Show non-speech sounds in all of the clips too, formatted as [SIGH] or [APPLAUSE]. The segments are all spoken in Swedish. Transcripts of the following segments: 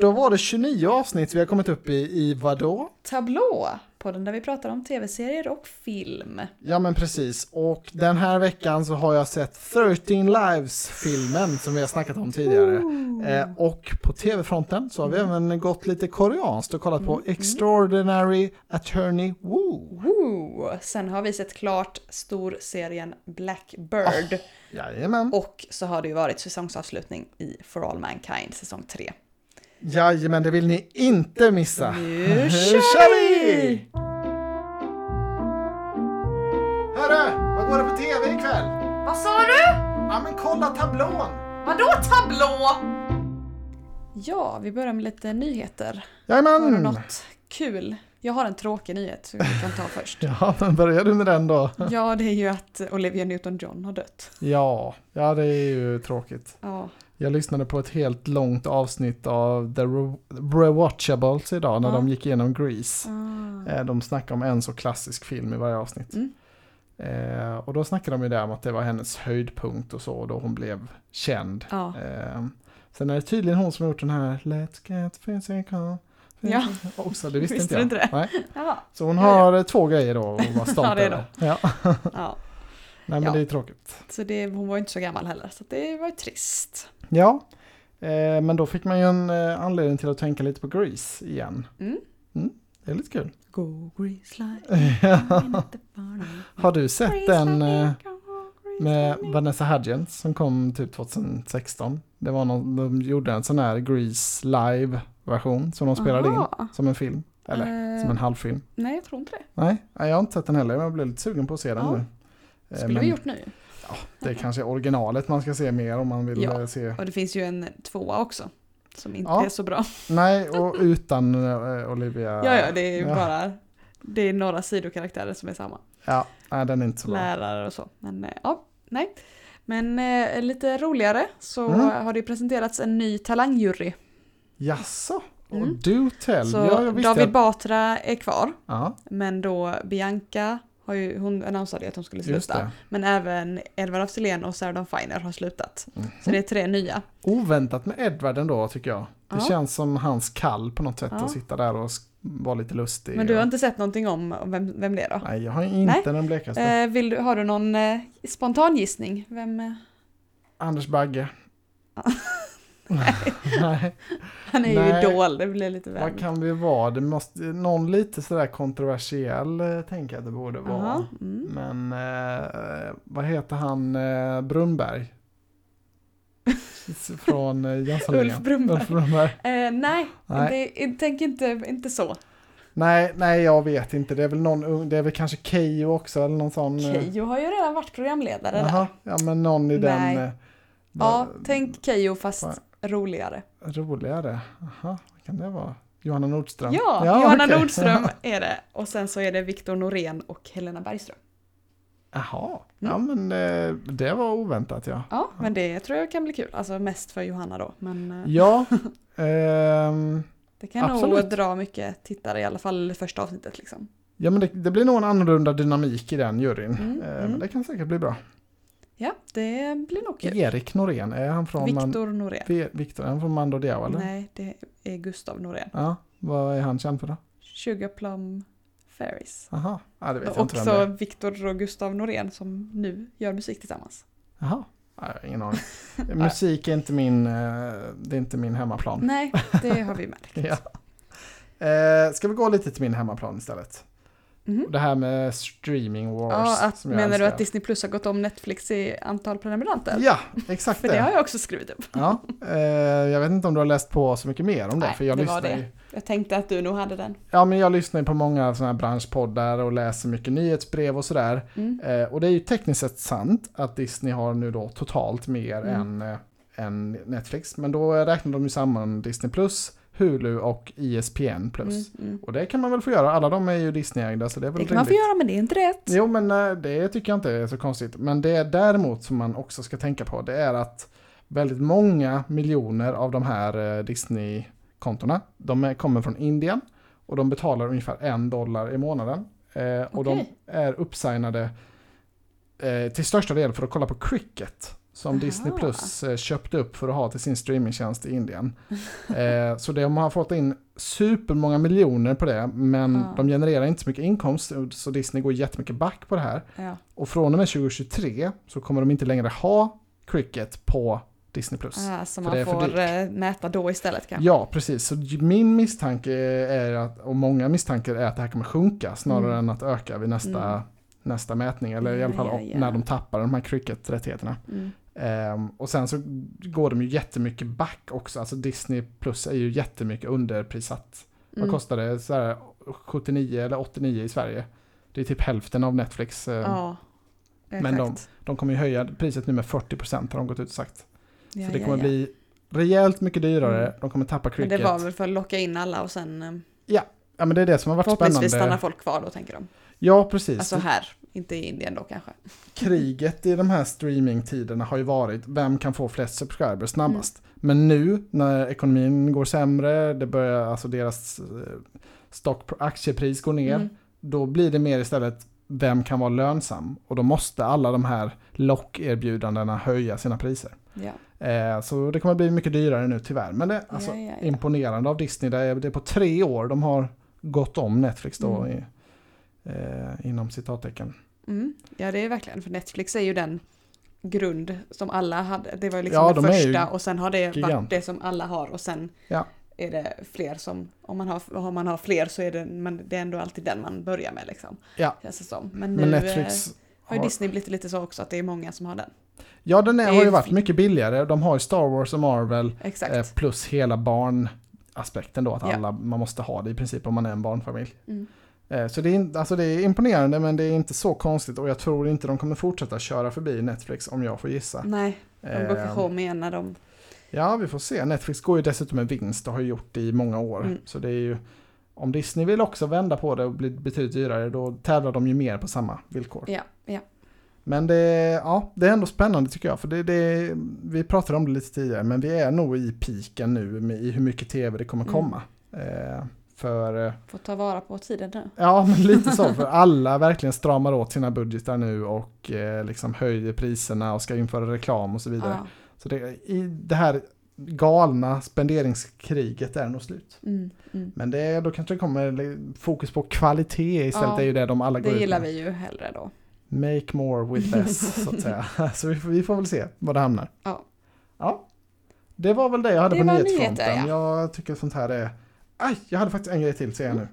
Då var det 29 avsnitt vi har kommit upp i, i vadå? Tablå, podden där vi pratar om tv-serier och film. Ja men precis, och den här veckan så har jag sett 13 Lives-filmen som vi har snackat om tidigare. Eh, och på tv-fronten så har vi även gått lite koreanskt och kollat på Extraordinary Attorney Woo. Woo. Sen har vi sett klart storserien Blackbird. Jajamän. Och så har det ju varit säsongsavslutning i For All Mankind säsong 3. Jajamän, det vill ni inte missa. Nu [LAUGHS] kör vi! Hörru, vad går det på tv ikväll? Vad sa du? Ja men kolla tablån! Vadå tablå? Ja, vi börjar med lite nyheter. Har du Jajamän! något kul? Jag har en tråkig nyhet som vi kan ta först. [LAUGHS] Ja, men börjar du med den då? Ja, det är ju att Olivia Newton-John har dött. Ja, ja det är ju tråkigt. Ja, Jag lyssnade på ett helt långt avsnitt av The Re- Rewatchables idag när Ja. de gick igenom Grease. ah. Eh, De snackade om en så klassisk film i varje avsnitt. Mm. Eh, och då snackade de ju där om att det var hennes höjdpunkt och så, då hon blev känd. ja. Eh, sen är det tydligen hon som har gjort den här Let's get physical. Ja. Också, det visste, Visste inte jag. inte det? Nej. ja. Så hon Ja, har eh, två grejer då att vara [LAUGHS] stolt Ja, över. Ja. Ja. Nej men Ja. det är tråkigt. Så det, hon var ju inte så gammal heller, så det var ju trist. Ja, eh, men då fick man ju en eh, anledning till att tänka lite på Grease igen. Mm. Det är lite kul. Go Grease like [LAUGHS] Har du sett den eh, med Vanessa Hudgens som kom typ 2016? Det var någon, de gjorde en sån här Grease live-version som de spelade in Aha. som en film. Eller Eh, som en halvfilm. Nej, jag tror inte det. Nej, nej, jag har inte sett den heller men jag blev lite sugen på att se den Ja. nu. Eh, Skulle men vi gjort nu. Det är kanske originalet man ska se mer om man vill Ja. eh, se. Och det finns ju en tvåa också. Som inte Ja. är så bra. [LAUGHS] Nej, och utan eh, Olivia. Ja, ja, det är Ja. bara... Det är några sidokaraktärer som är samma. Ja, nej, den är inte så bra. Lärare och så. Men ja, nej. Men eh, lite roligare så Mm. har det presenterats en ny talangjury. Jaså? Och Mm. do tell. Så ja, David. Batra är kvar. Ja, Men då Bianca har ju, hon annonserade att hon skulle sluta. Men även Edvard af Sillén och Sarah Dawn Finer har slutat. Mhm. Så det är tre nya. Oväntat med Edward ändå tycker jag. Det Ja. känns som hans kall på något sätt Ja. att sitta där och vara lite lustig. Men du har och... inte sett någonting om vem, vem det är då? Nej, jag har inte den blekaste. Eh, vill du, har du någon eh, spontan gissning? Vem? Eh, Anders Bagge. [LAUGHS] Nej, [LAUGHS] han är Nej. ju idol, det blir lite väl. vad kan vi vara? Det måste, någon lite sådär kontroversiell eh, tänker jag att det borde vara. Jaha, mm. Men eh, vad heter han eh, Brunnberg? [LAUGHS] Från eh, Jönssonligan. Ulf Brunnberg. Ulf Brunnberg. Eh, nej, Nej. Det, tänk inte, inte så. Nej, nej, jag vet inte. Det är väl någon det är väl kanske Keyyo också eller någon sån. eh, Keyyo har ju redan varit programledare Jaha, där. ja men någon i Nej. den. eh, Ja, tänk Keyyo fast? Roligare. Roligare. Jaha, vad kan det vara? Johanna Nordström? Ja, Johanna okej. [LAUGHS] Nordström är det. Och sen så är det Viktor Norén och Helena Bergström. Jaha, ja men eh, det var oväntat ja. Ja, men det tror jag kan bli kul. Alltså mest för Johanna då. Men eh, Ja, [LAUGHS] ehm, det kan absolut. nog dra mycket tittare i alla fall första avsnittet liksom. ja men det, det blir nog en annorlunda dynamik i den juryn. Mm, Eh, mm. Men det kan säkert bli bra. Ja, det blir nog kul. Erik Norén, är han från Viktor Norén. Vi- Viktor, är han från Mando Diao eller? Nej, det är Gustav Norén. Ja, vad är han känd för då? Sugar Plum Fairies. Jaha, ja, det vet jag Och inte vem det också. Viktor och Gustav Norén som nu gör musik tillsammans. Jaha, ja, jag har ingen aning. [LAUGHS] Musik är inte min, eh, det är inte min hemmaplan. Nej, det har vi märkt. [LAUGHS] Ja. Eh, ska vi gå lite till min hemmaplan istället? Mhm. Det här med streaming wars. Ja, att, menar du älskar. att Disney Plus har gått om Netflix i antal prenumeranter? Ja, exakt [LAUGHS] För det. det har jag också skrivit upp. Ja, eh, jag vet inte om du har läst på så mycket mer om det. Nej, för jag det var det. Ju, Jag tänkte att du nog hade den. ja, men jag lyssnar ju på många sådana här branschpoddar och läser mycket nyhetsbrev och sådär. Mm. Eh, och det är ju tekniskt sett sant att Disney har nu då totalt mer Mm. än, eh, än Netflix. Men då räknar de ju samman Disney Plus, Hulu och E ESPN Plus. Mm, mm. Och det kan man väl få göra. Alla de är ju Disney-ägda så det är väl Det kan man få göra men det är inte rätt. Jo, men eh, det tycker jag inte är så konstigt. Men det är däremot som man också ska tänka på, det är att väldigt många miljoner av de här eh, Disney-kontona, de kommer från Indien och de betalar ungefär en dollar i månaden. Eh, och Okej. de är uppsignade eh, till största del för att kolla på cricket. Som Aha. Disney Plus eh, köpte upp för att ha till sin streamingtjänst i Indien. [LAUGHS] eh, så de har fått in supermånga miljoner på det, men Ja. de genererar inte så mycket inkomst, så Disney går jättemycket back på det här. Ja. Och från och med 2023 så kommer de inte längre ha Cricket på Disney Plus. Ah, så man får eh, mäta då istället kanske. Ja, precis. Så min misstanke är att, och många misstankar är att det här kommer sjunka snarare Mm. än att öka vid nästa, Mm. nästa mätning. Eller i alla fall Ja, ja, ja. när de tappar de här cricket-rättigheterna. Mm. Ehm, och sen så går de ju jättemycket back också. Alltså Disney Plus är ju jättemycket underprissatt. Vad Mm. kostar det? Så här 79 eller 89 i Sverige. Det är typ hälften av Netflix. ehm, Ja. Men de- De kommer ju höja priset nu med 40% har de gått ut och sagt. ja, så det ja, kommer ja. bli rejält mycket dyrare. Mm. De kommer tappa Men cricket. det var väl för att locka in alla och sen eh, Ja men det är det som har varit förhoppningsvis spännande. stannar folk kvar då tänker de. Ja precis. Alltså här, inte i Indien då kanske. Kriget i de här streamingtiderna har ju varit vem kan få flest subscribers snabbast. Mm. Men nu när ekonomin går sämre, det börjar, alltså deras eh, stock, aktiepris går ner. Mm. Då blir det mer istället vem kan vara lönsam. Och då måste alla de här lockerbjudandena höja sina priser. Ja. Eh, så det kommer bli mycket dyrare nu tyvärr. Men det är alltså Ja, ja, ja. imponerande av Disney. Det är, det är på tre år de har gått om Netflix då. Mm. Eh, inom citattecken. Mm. ja, det är verkligen, för Netflix är ju den grund som alla hade. Det var ju liksom Ja, det de första och sen har det gigant. varit det som alla har och sen Ja. är det fler som, om man har, om man har fler så är det, men det är ändå alltid den man börjar med liksom. Ja. Känns det som. Men nu Men eh, Netflix har ju Disney blivit lite så också att det är många som har den. Ja, den är, har ju varit mycket billigare. De har ju Star Wars och Marvel eh, plus hela barnaspekten då. Att Ja. alla, man måste ha det i princip om man är en barnfamilj. Mm. Eh, så det är, alltså det är imponerande men det är inte så konstigt och jag tror inte de kommer fortsätta köra förbi Netflix om jag får gissa. Nej, de går Eh, kanske om igen när de... Ja, vi får se. Netflix går ju dessutom med vinst och har gjort det i många år. Mm. Så det är ju, om Disney vill också vända på det och bli betydligt dyrare, då tävlar de ju mer på samma villkor. Ja, ja. Men det, ja, det är ändå spännande tycker jag, för det, det, vi pratade om det lite tidigare, men vi är nog i piken nu med, i hur mycket tv det kommer Mm. komma. Eh, för, eh, Får ta vara på tiden nu. ja men lite så, [LAUGHS] för alla verkligen stramar åt sina budgetar nu och eh, liksom höjer priserna och ska införa reklam och så vidare. Ja. Så det, i det här galna spenderingskriget är nog slut. Mm, mm. Men det, då kanske det kommer fokus på kvalitet istället, Ja, det är ju det de alla går Det ut gillar med. vi ju hellre då. Make more with less, så att säga. [LAUGHS] Så vi får, vi får väl se var det hamnar. Ja. Ja. Det var väl det jag hade Det på nyhetsfronten. nyheter, Jag tycker sånt här är... Aj, jag hade faktiskt en grej till, ser jag nu.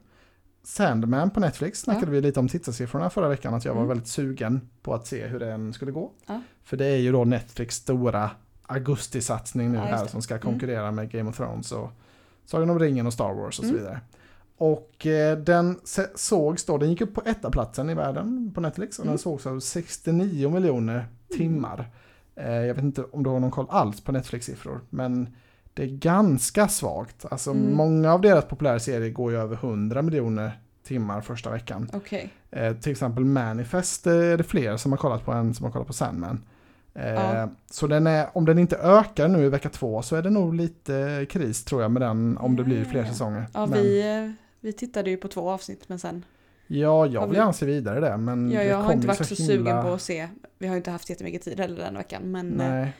Sandman på Netflix snackade vi lite om tittarsiffrorna förra veckan, att jag var Mm. väldigt sugen på att se hur den skulle gå. Ja. För det är ju då Netflix stora augustisatsning nu Ja, här som ska Mm. konkurrera med Game of Thrones och Sagan om ringen och Star Wars och så Mm. vidare. Och eh, den sågs då, den gick upp på etta platsen i världen på Netflix och Mm. den sågs av 69 miljoner timmar. Eh, jag vet inte om du har någon koll alls på Netflix-siffror, men det är ganska svagt. Alltså Mm. många av deras populära serier går ju över 100 miljoner timmar första veckan. Okej. Eh, till exempel Manifest eh, är det fler som har kollat på än som har kollat på Sandman. Eh, Ja. Så den är, om den inte ökar nu i vecka två så är det nog lite kris tror jag med den om det blir fler säsonger. Ja, men, vi, eh, vi tittade ju på två avsnitt men sen... ja, jag vill vi- gärna se vidare det men Ja, det jag har inte varit så, himla- sugen på att se. Vi har inte haft jättemycket tid heller den veckan men eh, Nej.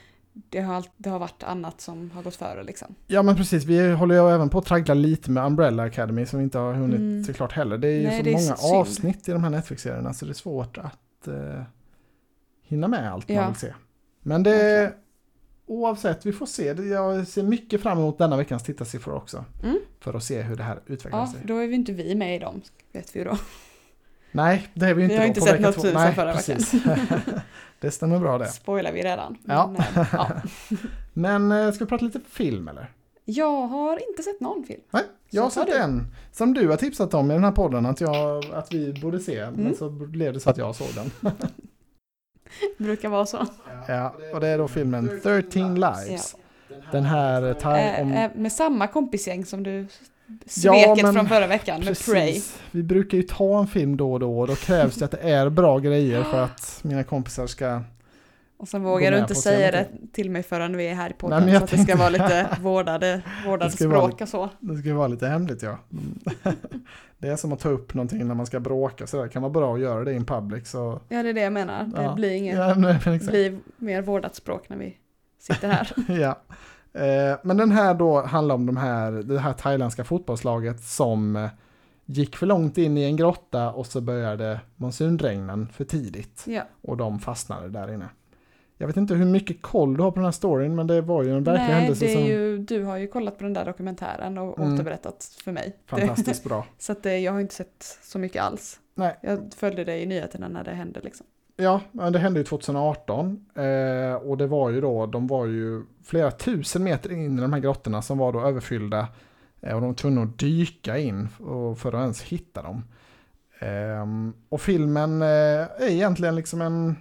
Det har, allt- det har varit annat som har gått före liksom. Ja men precis, vi håller ju även på att traggla lite med Umbrella Academy som vi inte har hunnit Mm. se klart heller. Det är ju Nej, så det många synd. avsnitt i de här Netflix-serierna så det är svårt att eh, hinna med allt man Ja. vill se. Men det, oavsett, vi får se. Jag ser mycket fram emot denna veckans tittarsiffror också. Mm. För att se hur det här utvecklar Ja, sig. då är vi inte vi med i dem, vet vi ju då. Nej, det är vi Vi inte har då inte på sett något två. Nej, förra veckan. precis. [LAUGHS] det stämmer bra det. Spoilar vi redan. Ja. Men, eh, ja. [LAUGHS] Men eh, ska vi prata lite film eller? Jag har inte sett någon film. Nej, jag har sett du. en som du har tipsat om i den här podden att, jag, att vi borde se. Men Mm. så blev det så att jag såg den. Det [LAUGHS] brukar vara så. Ja, och det är då filmen 13 Lives. Den här eh, om... Med samma kompisgäng som du Ja, sveket men från förra veckan med Prey. Precis. Vi brukar ju ta en film då och då och då krävs det att det är bra grejer för att mina kompisar ska Och sen vågar du inte säga det till mig förrän vi är här i podden. Nej, så att det ska vara lite vårdade, [LAUGHS] vårdade språk lite, och så. Det ska vara lite hemligt ja. [LAUGHS] det är som att ta upp någonting när man ska bråka så det kan vara bra att göra det in public. Så... Ja det är det jag menar. Det ja. blir, inget, ja, nej, blir mer vårdat språk när vi sitter här. [LAUGHS] ja. Eh, men den här då handlar om de här, det här thailändska fotbollslaget som eh, gick för långt in i en grotta och så började monsunregnen för tidigt. Ja. Och de fastnade där inne. Jag vet inte hur mycket koll du har på den här storyn men det var ju en verklig Nej, händelse. Det är som... ju, du har ju kollat på den där dokumentären och mm. återberättat för mig. Fantastiskt bra. [LAUGHS] så att jag har inte sett så mycket alls. Nej. Jag följde det i nyheterna när det hände liksom. Ja, det hände ju 2018 eh, och det var ju då, de var ju flera tusen meter in i de här grottorna som var då överfyllda eh, och de var tvungna att dyka in för att ens hitta dem. Eh, och filmen eh, är egentligen liksom en,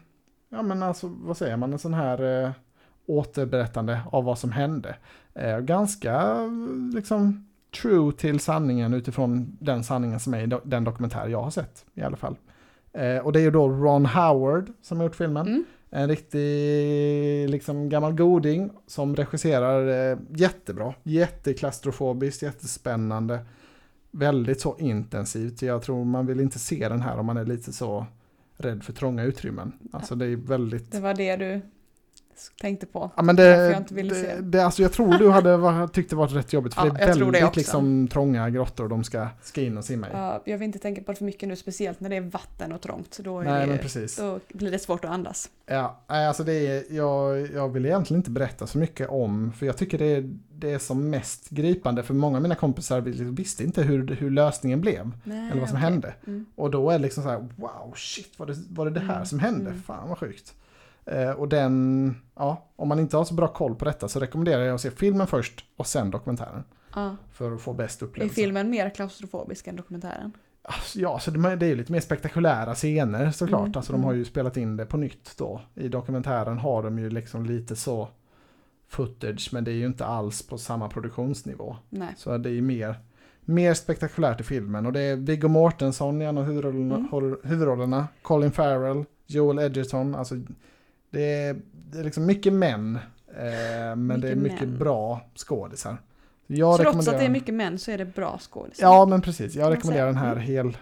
ja men alltså vad säger man, en sån här eh, återberättande av vad som hände. Eh, ganska liksom true till sanningen utifrån den sanningen som är i do den dokumentär jag har sett i alla fall. Eh, och det är ju då Ron Howard som har gjort filmen. Mm. En riktig liksom, gammal goding som regisserar eh, jättebra. Jätteklaustrofobiskt, jättespännande. Väldigt så intensivt. Jag tror man vill inte se den här om man är lite så rädd för trånga utrymmen. Alltså det är väldigt... Det var det du tänkte på. Ja, men det, jag inte ville det, se. Det, alltså jag tror du hade tyckt det varit rätt jobbigt för [LAUGHS] ja, det är väldigt det liksom, trånga grottor och de ska, ska in och simma i. Ja, jag vill inte tänka på det för mycket nu, speciellt när det är vatten och trångt. Då, Nej, det, då blir det svårt att andas. Ja, alltså det är, jag, jag vill egentligen inte berätta så mycket om, för jag tycker det är, det är som mest gripande, för många av mina kompisar visste inte hur, hur lösningen blev, Nej, eller vad som okay. hände. Mm. Och då är det liksom så här, wow, shit, var det var det, det här mm. som hände? Mm. Fan vad sjukt. Eh, och den, ja, om man inte har så bra koll på detta så rekommenderar jag att se filmen först och sen dokumentären. Ja. För att få bäst upplevelse. Är filmen mer klaustrofobisk än dokumentären? Ja, så det, är ju lite mer spektakulära scener såklart. Mm, alltså de har ju mm. spelat in det på nytt då. I dokumentären har de ju liksom lite så footage, men det är ju inte alls på samma produktionsnivå. Nej. Så det är ju mer, mer spektakulärt i filmen. Och det är Viggo Mortensen i en av huvudrollerna, mm. huvudrollerna, Colin Farrell, Joel Edgerton, alltså det är, det är liksom mycket män, eh, men mycket det är mycket män. bra skådisar. Jag Trots att det är mycket män så är det bra skådisar. Ja, men precis. Jag rekommenderar den här hel...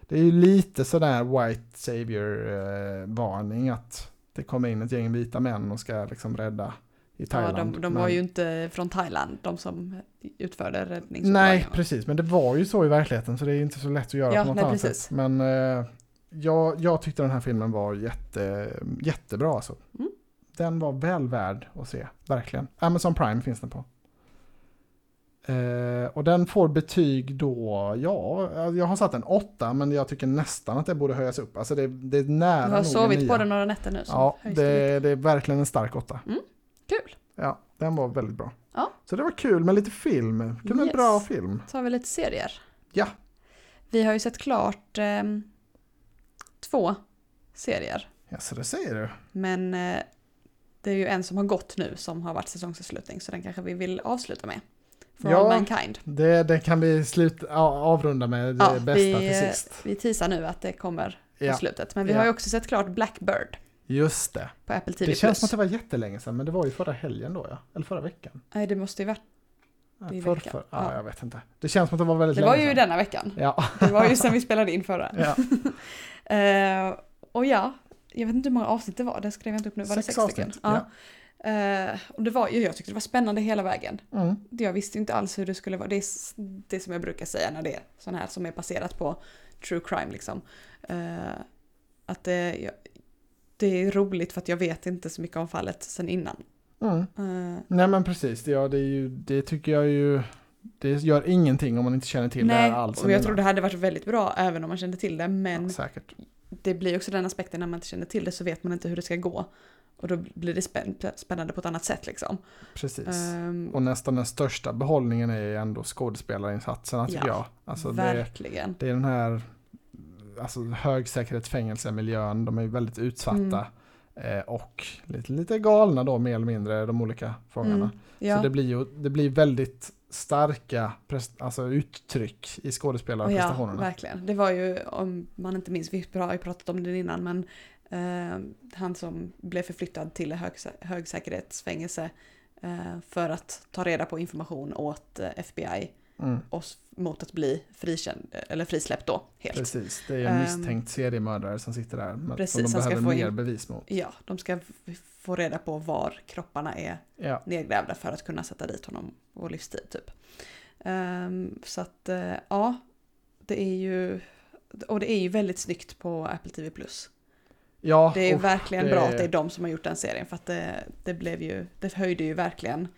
Det är ju lite sådär white savior-varning eh, att det kommer in ett gäng vita män och ska liksom rädda i Thailand. Ja, de, de var ju inte från Thailand, de som utförde räddningsuppdragen. Nej, precis, men det var ju så i verkligheten så det är inte så lätt att göra ja, på något nej, annat precis. sätt. Men eh, jag, jag tyckte den här filmen var jätte, jättebra alltså. Mm. Den var väl värd att se, verkligen. Amazon Prime finns den på. Eh, och den får betyg då, ja, jag har satt en åtta men jag tycker nästan att det borde höjas upp. Alltså det, det är nära Du har sovit på den några nätter nu. Ja, det, det, är verkligen en stark åtta. Mm. Kul! Ja, den var väldigt bra. Ja. Så det var kul med lite film, kul med yes. bra film. Så har vi lite serier. Ja. Vi har ju sett klart eh, två serier. Ja, så det säger du. Men eh, det är ju en som har gått nu som har varit säsongsavslutning så den kanske vi vill avsluta med. For ja, all mankind. Det, det kan vi slut, avrunda med det ja, bästa vi, till eh, sist. Vi teasar nu att det kommer på ja. slutet. Men vi ja. har ju också sett klart Blackbird. Just det. På Apple TV+. Det känns som att det var jättelänge sedan, men det var ju förra helgen då ja. Eller förra veckan. Nej, det måste ju varit i för, veckan. För, ja, ja, jag vet inte. Det känns som att det var väldigt Det var ju sedan. denna veckan. Ja. Det var ju sen vi spelade in förra. Ja. uh, [LAUGHS] och ja, jag vet inte hur många avsnitt det var, det skrev jag inte upp nu. Var sex det sex avsnitt. stycken? Ja. Uh, och det var, jag tyckte det var spännande hela vägen. Mm. Jag visste inte alls hur det skulle vara. Det är det som jag brukar säga när det är sån här som är baserat på true crime liksom. Uh, att det, det är roligt för att jag vet inte så mycket om fallet sen innan. Mm. Uh, Nej men precis, ja, det, är ju, det tycker jag ju det gör ingenting om man inte känner till Nej, det här alls. och jag tror det hade varit väldigt bra även om man kände till det. Men ja, säkert. det blir också den aspekten när man inte känner till det så vet man inte hur det ska gå. Och då blir det spännande på ett annat sätt liksom. Precis. Um, och nästan den största behållningen är ändå skådespelarinsatserna tycker ja, jag. Alltså verkligen. Det, det, är den här alltså, högsäkerhetsfängelsemiljön, de är väldigt utsatta. Mm. Eh, och lite, lite galna då mer eller mindre, de olika fångarna. Mm, ja. Så det blir ju det blir väldigt starka alltså uttryck i skådespelarprestationerna. Ja, verkligen. Det var ju, om man inte minns, vi har ju pratat om det innan, men Eh, han som blev förflyttad till högsä- högsäkerhetsfängelse eh, för att ta reda på information åt eh, FBI Mm. och s- mot att bli frikänd, eller frisläppt då helt. Precis, det är en Ehm, misstänkt seriemördare som sitter där. precis, som de han ska behöver få in- mer bevis mot. Ja, de ska få reda på var kropparna är Ja, nedgrävda för att kunna sätta dit honom på livstid typ. Ehm, så att eh, ja, det är ju och det är ju väldigt snyggt på Apple TV+. ja Det är och verkligen det- bra att det är de som har gjort den serien för att det, det blev ju, det höjde ju verkligen.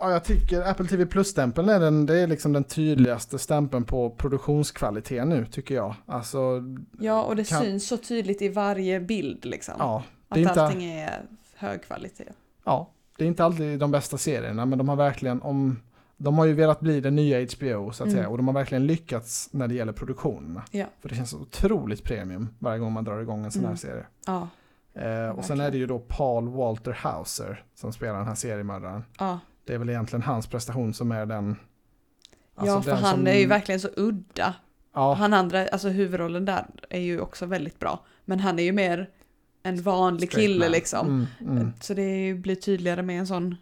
Ja, jag tycker Apple TV Plus-stämpeln är, den, det är liksom den tydligaste stämpeln på produktionskvalitet nu, tycker jag. Alltså, Ja, och det Kan- syns så tydligt i varje bild liksom. ja, att inte, allting är hög kvalitet. ja, det är inte alltid de bästa serierna, men de har verkligen, om, de har ju velat bli den nya HBO, så att Mm. säga, och de har verkligen lyckats när det gäller produktionerna. Ja. För det känns otroligt premium varje gång man drar igång en sån här Mm. serie. Ja, Eh, och sen är det ju då Paul Walter Hauser som spelar den här seriemördaren. ja. Det är väl egentligen hans prestation som är den... alltså ja för den han som- är ju verkligen så udda. Ja, Han andra, alltså huvudrollen där är ju också väldigt bra. Men han är ju mer en vanlig straight kille man. liksom. Mm, mm. Så det blir tydligare med en sån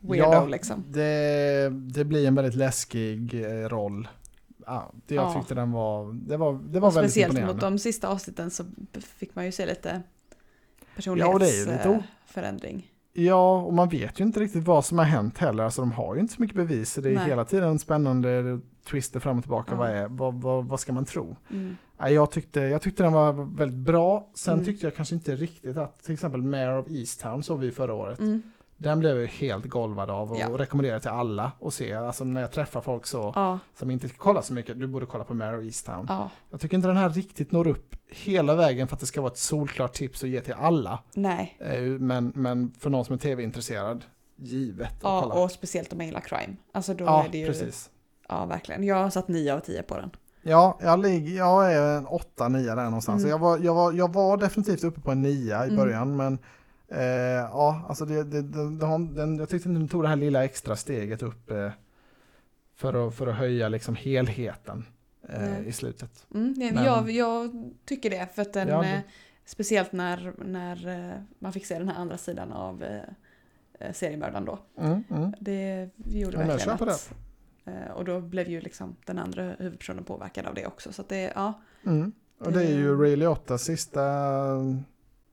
weirdo Ja, liksom. Det, det blir en väldigt läskig eh, roll. Ja, det jag Ja. tyckte den var, det var, det var Och väldigt speciellt imponerande. mot de sista avsnitten så fick man ju se lite Ja, och det är ju lite o- personlighetsförändring. Ja, och man vet ju inte riktigt vad som har hänt heller. Alltså de har ju inte så mycket bevis. Det är Nej. hela tiden spännande twister fram och tillbaka. Ja. Vad, är, vad, vad, vad ska man tro? Mm. Jag, tyckte, jag tyckte den var väldigt bra. Sen Mm. tyckte jag kanske inte riktigt att till exempel Mayor of Easttown såg vi förra året. Mm. Den blev jag helt golvad av och Ja. rekommenderar till alla att se. Alltså när jag träffar folk så, Ja, som inte kollar så mycket, du borde kolla på of Easttown. ja, Jag tycker inte den här riktigt når upp hela vägen för att det ska vara ett solklart tips att ge till alla. nej. Eh, Men, men för någon som är tv-intresserad, givet att Ja, kolla. och speciellt om man gillar crime. Alltså då ja, är det ju, precis. ja verkligen. Jag har satt 9 av 10 på den. Ja, jag, ligger, jag är en 8-9 där någonstans. Mm. Jag, var, jag, var, jag var definitivt uppe på en 9 i Mm. början, men eh, ja, alltså det, det, det, den, jag tyckte den tog det här lilla extra steget upp eh, för, att, för att höja liksom helheten eh, i slutet. Mm, nej, Men- jag, jag tycker det, för att den, Ja, eh, speciellt när, när eh, man fick se den här andra sidan av eh, seriemördaren då. Mm, mm. Det gjorde Ja, verkligen att... Och då blev ju liksom den andra huvudpersonen påverkad av det också. Så att det, ja. Mm. Och det är ju Ray Liottas sista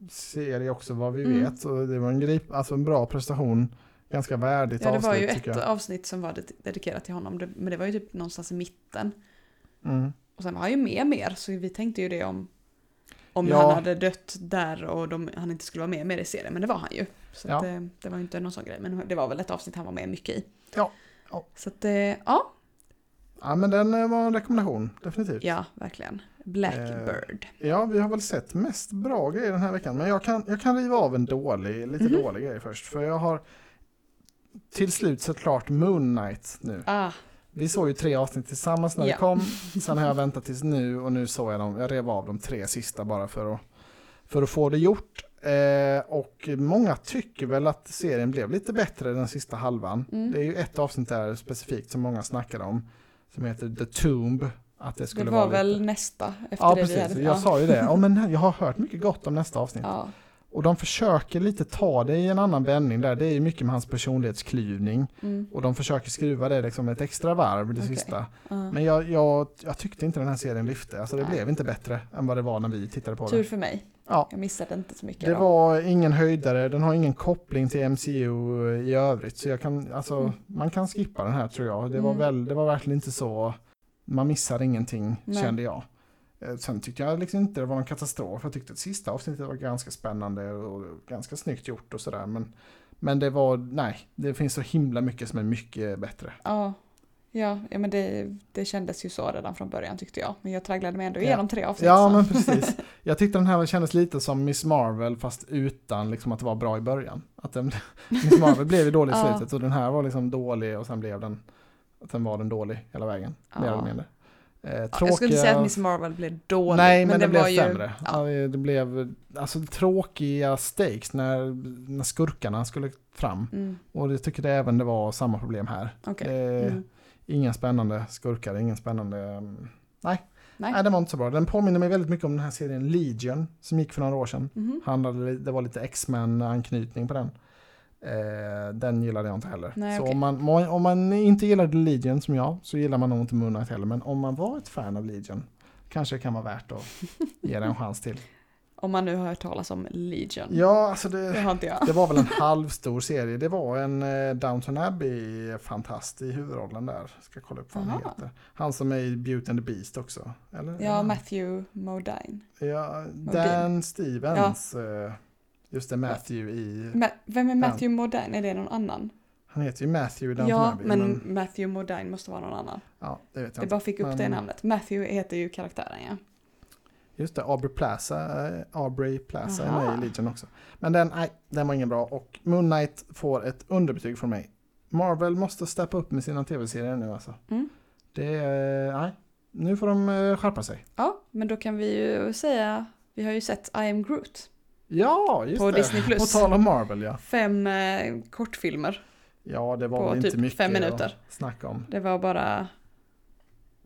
serie också vad vi Mm. vet. Och det var en, grip, alltså en bra prestation. Ganska värdigt ja, det avsnitt var ju ett jag. avsnitt som var ded- dedikerat till honom. Men det var ju typ någonstans i mitten. Mm. Och sen var han ju med mer, så vi tänkte ju det om om Ja. han hade dött där och de, han inte skulle vara med mer i serien, men det var han ju. Så Ja. att, eh, det var ju inte någon sån grej, men det var väl ett avsnitt han var med mycket i. Ja. Ja. Så att, eh, ja, Ja men den eh, var en rekommendation, definitivt. ja, verkligen. Blackbird. Ja, vi har väl sett mest bra grejer den här veckan. Men jag kan, jag kan riva av en dålig, lite Mhm. dålig grej först. För jag har till slut sett klart Moon Knight nu. Ah, Vi såg ju tre avsnitt tillsammans när Ja. det kom. [LAUGHS] Sen har jag väntat tills nu och nu såg jag dem. Jag rev av de tre sista bara för att, för att få det gjort. Eh, och många tycker väl att serien blev lite bättre den sista halvan. Mm. Det är ju ett avsnitt där specifikt som många snackade om. Som heter The Tomb. Att det det skulle var vara väl lite... nästa efter Ja det vi precis, hade. jag sa ju det. Ja, men jag har hört mycket gott om nästa avsnitt. Ja, Och de försöker lite ta det i en annan vändning där. Det är ju mycket med hans personlighetsklyvning. mm, Och de försöker skruva det liksom ett extra varv det Okej. sista. ja. Men jag, jag, jag tyckte inte den här serien lyfte. Alltså det Nej. blev inte bättre än vad det var när vi tittade på Tur det. för mig. Ja. Jag missade inte så mycket. Det då. var ingen höjdare, den har ingen koppling till MCU i övrigt. Så jag kan, alltså, Mm. man kan skippa den här tror jag. Det var, Mm. väl, det var verkligen inte så, man missar ingenting Nej. kände jag. Eh, Sen tyckte jag liksom inte det var någon katastrof. Jag tyckte att sista avsnittet var ganska spännande och ganska snyggt gjort och sådär. Men, men det var, nej, det finns så himla mycket som är mycket bättre. Ja, ja, ja men det, det kändes ju så redan från början tyckte jag. Men jag tragglade mig ändå Ja. igenom tre avsnitt. Ja, så. men precis. [LAUGHS] Jag tyckte den här kändes lite som Miss Marvel fast utan liksom att det var bra i början. Att den, [LAUGHS] Miss Marvel blev ju dålig i Ja. slutet och den här var liksom dålig och sen blev den, att den var den dålig hela vägen. Mer Ja. eller mindre. Eh, Ja, jag skulle inte säga att Miss Marvel blev dålig. Nej, men, det, blev var ju, sämre. Ja, Ja. Det blev alltså tråkiga stakes när, när skurkarna skulle fram. mm, Och jag tycker det även det var samma problem här. okej. Eh, Mm. Inga spännande skurkar, ingen spännande... mm, Nej, Nej. Nej, den var inte så bra. Den påminner mig väldigt mycket om den här serien Legion som gick för några år sedan. Mhm. Handlade, det var lite X-Men-anknytning på den. Eh, den gillade jag inte heller. Nej, så okej. om, man, om man inte gillade Legion som jag så gillar man nog inte Moon Knight heller. Men om man var ett fan av Legion kanske det kan vara värt att [LAUGHS] ge den en chans till. Om man nu har hört talas om Legion. Ja, alltså Det det, det var väl en halvstor serie. Det var en eh, Downton Abbey-fantast i huvudrollen där. Ska kolla upp vad han Aha. heter. Han som är i Beauty and the Beast också. Eller? Ja, Matthew Modine. Ja, Dan Stevens. eh, Just det, Matthew i... Ma- vem är Matthew Modine? Är det någon annan? Han heter ju Matthew i Downton Ja, Abbey. men Matthew Modine måste vara någon annan. ja, det vet jag Det inte. bara fick upp Men- det namnet. Matthew heter ju karaktären ja. Just det, Aubrey Plaza, eh, Aubrey Plaza är med i Legion också. Men den, nej, den var ingen bra och Moon Knight får ett underbetyg från mig. Marvel måste steppa upp med sina tv-serier nu alltså. Mm. Det nej, nu får de eh, skärpa sig. Ja, men då kan vi ju säga, vi har ju sett I am Groot. Ja, just På det. Disney+. På tal om Marvel ja. Fem eh, kortfilmer. Ja, det var väl inte typ mycket fem minuter. att snacka om. Det var bara,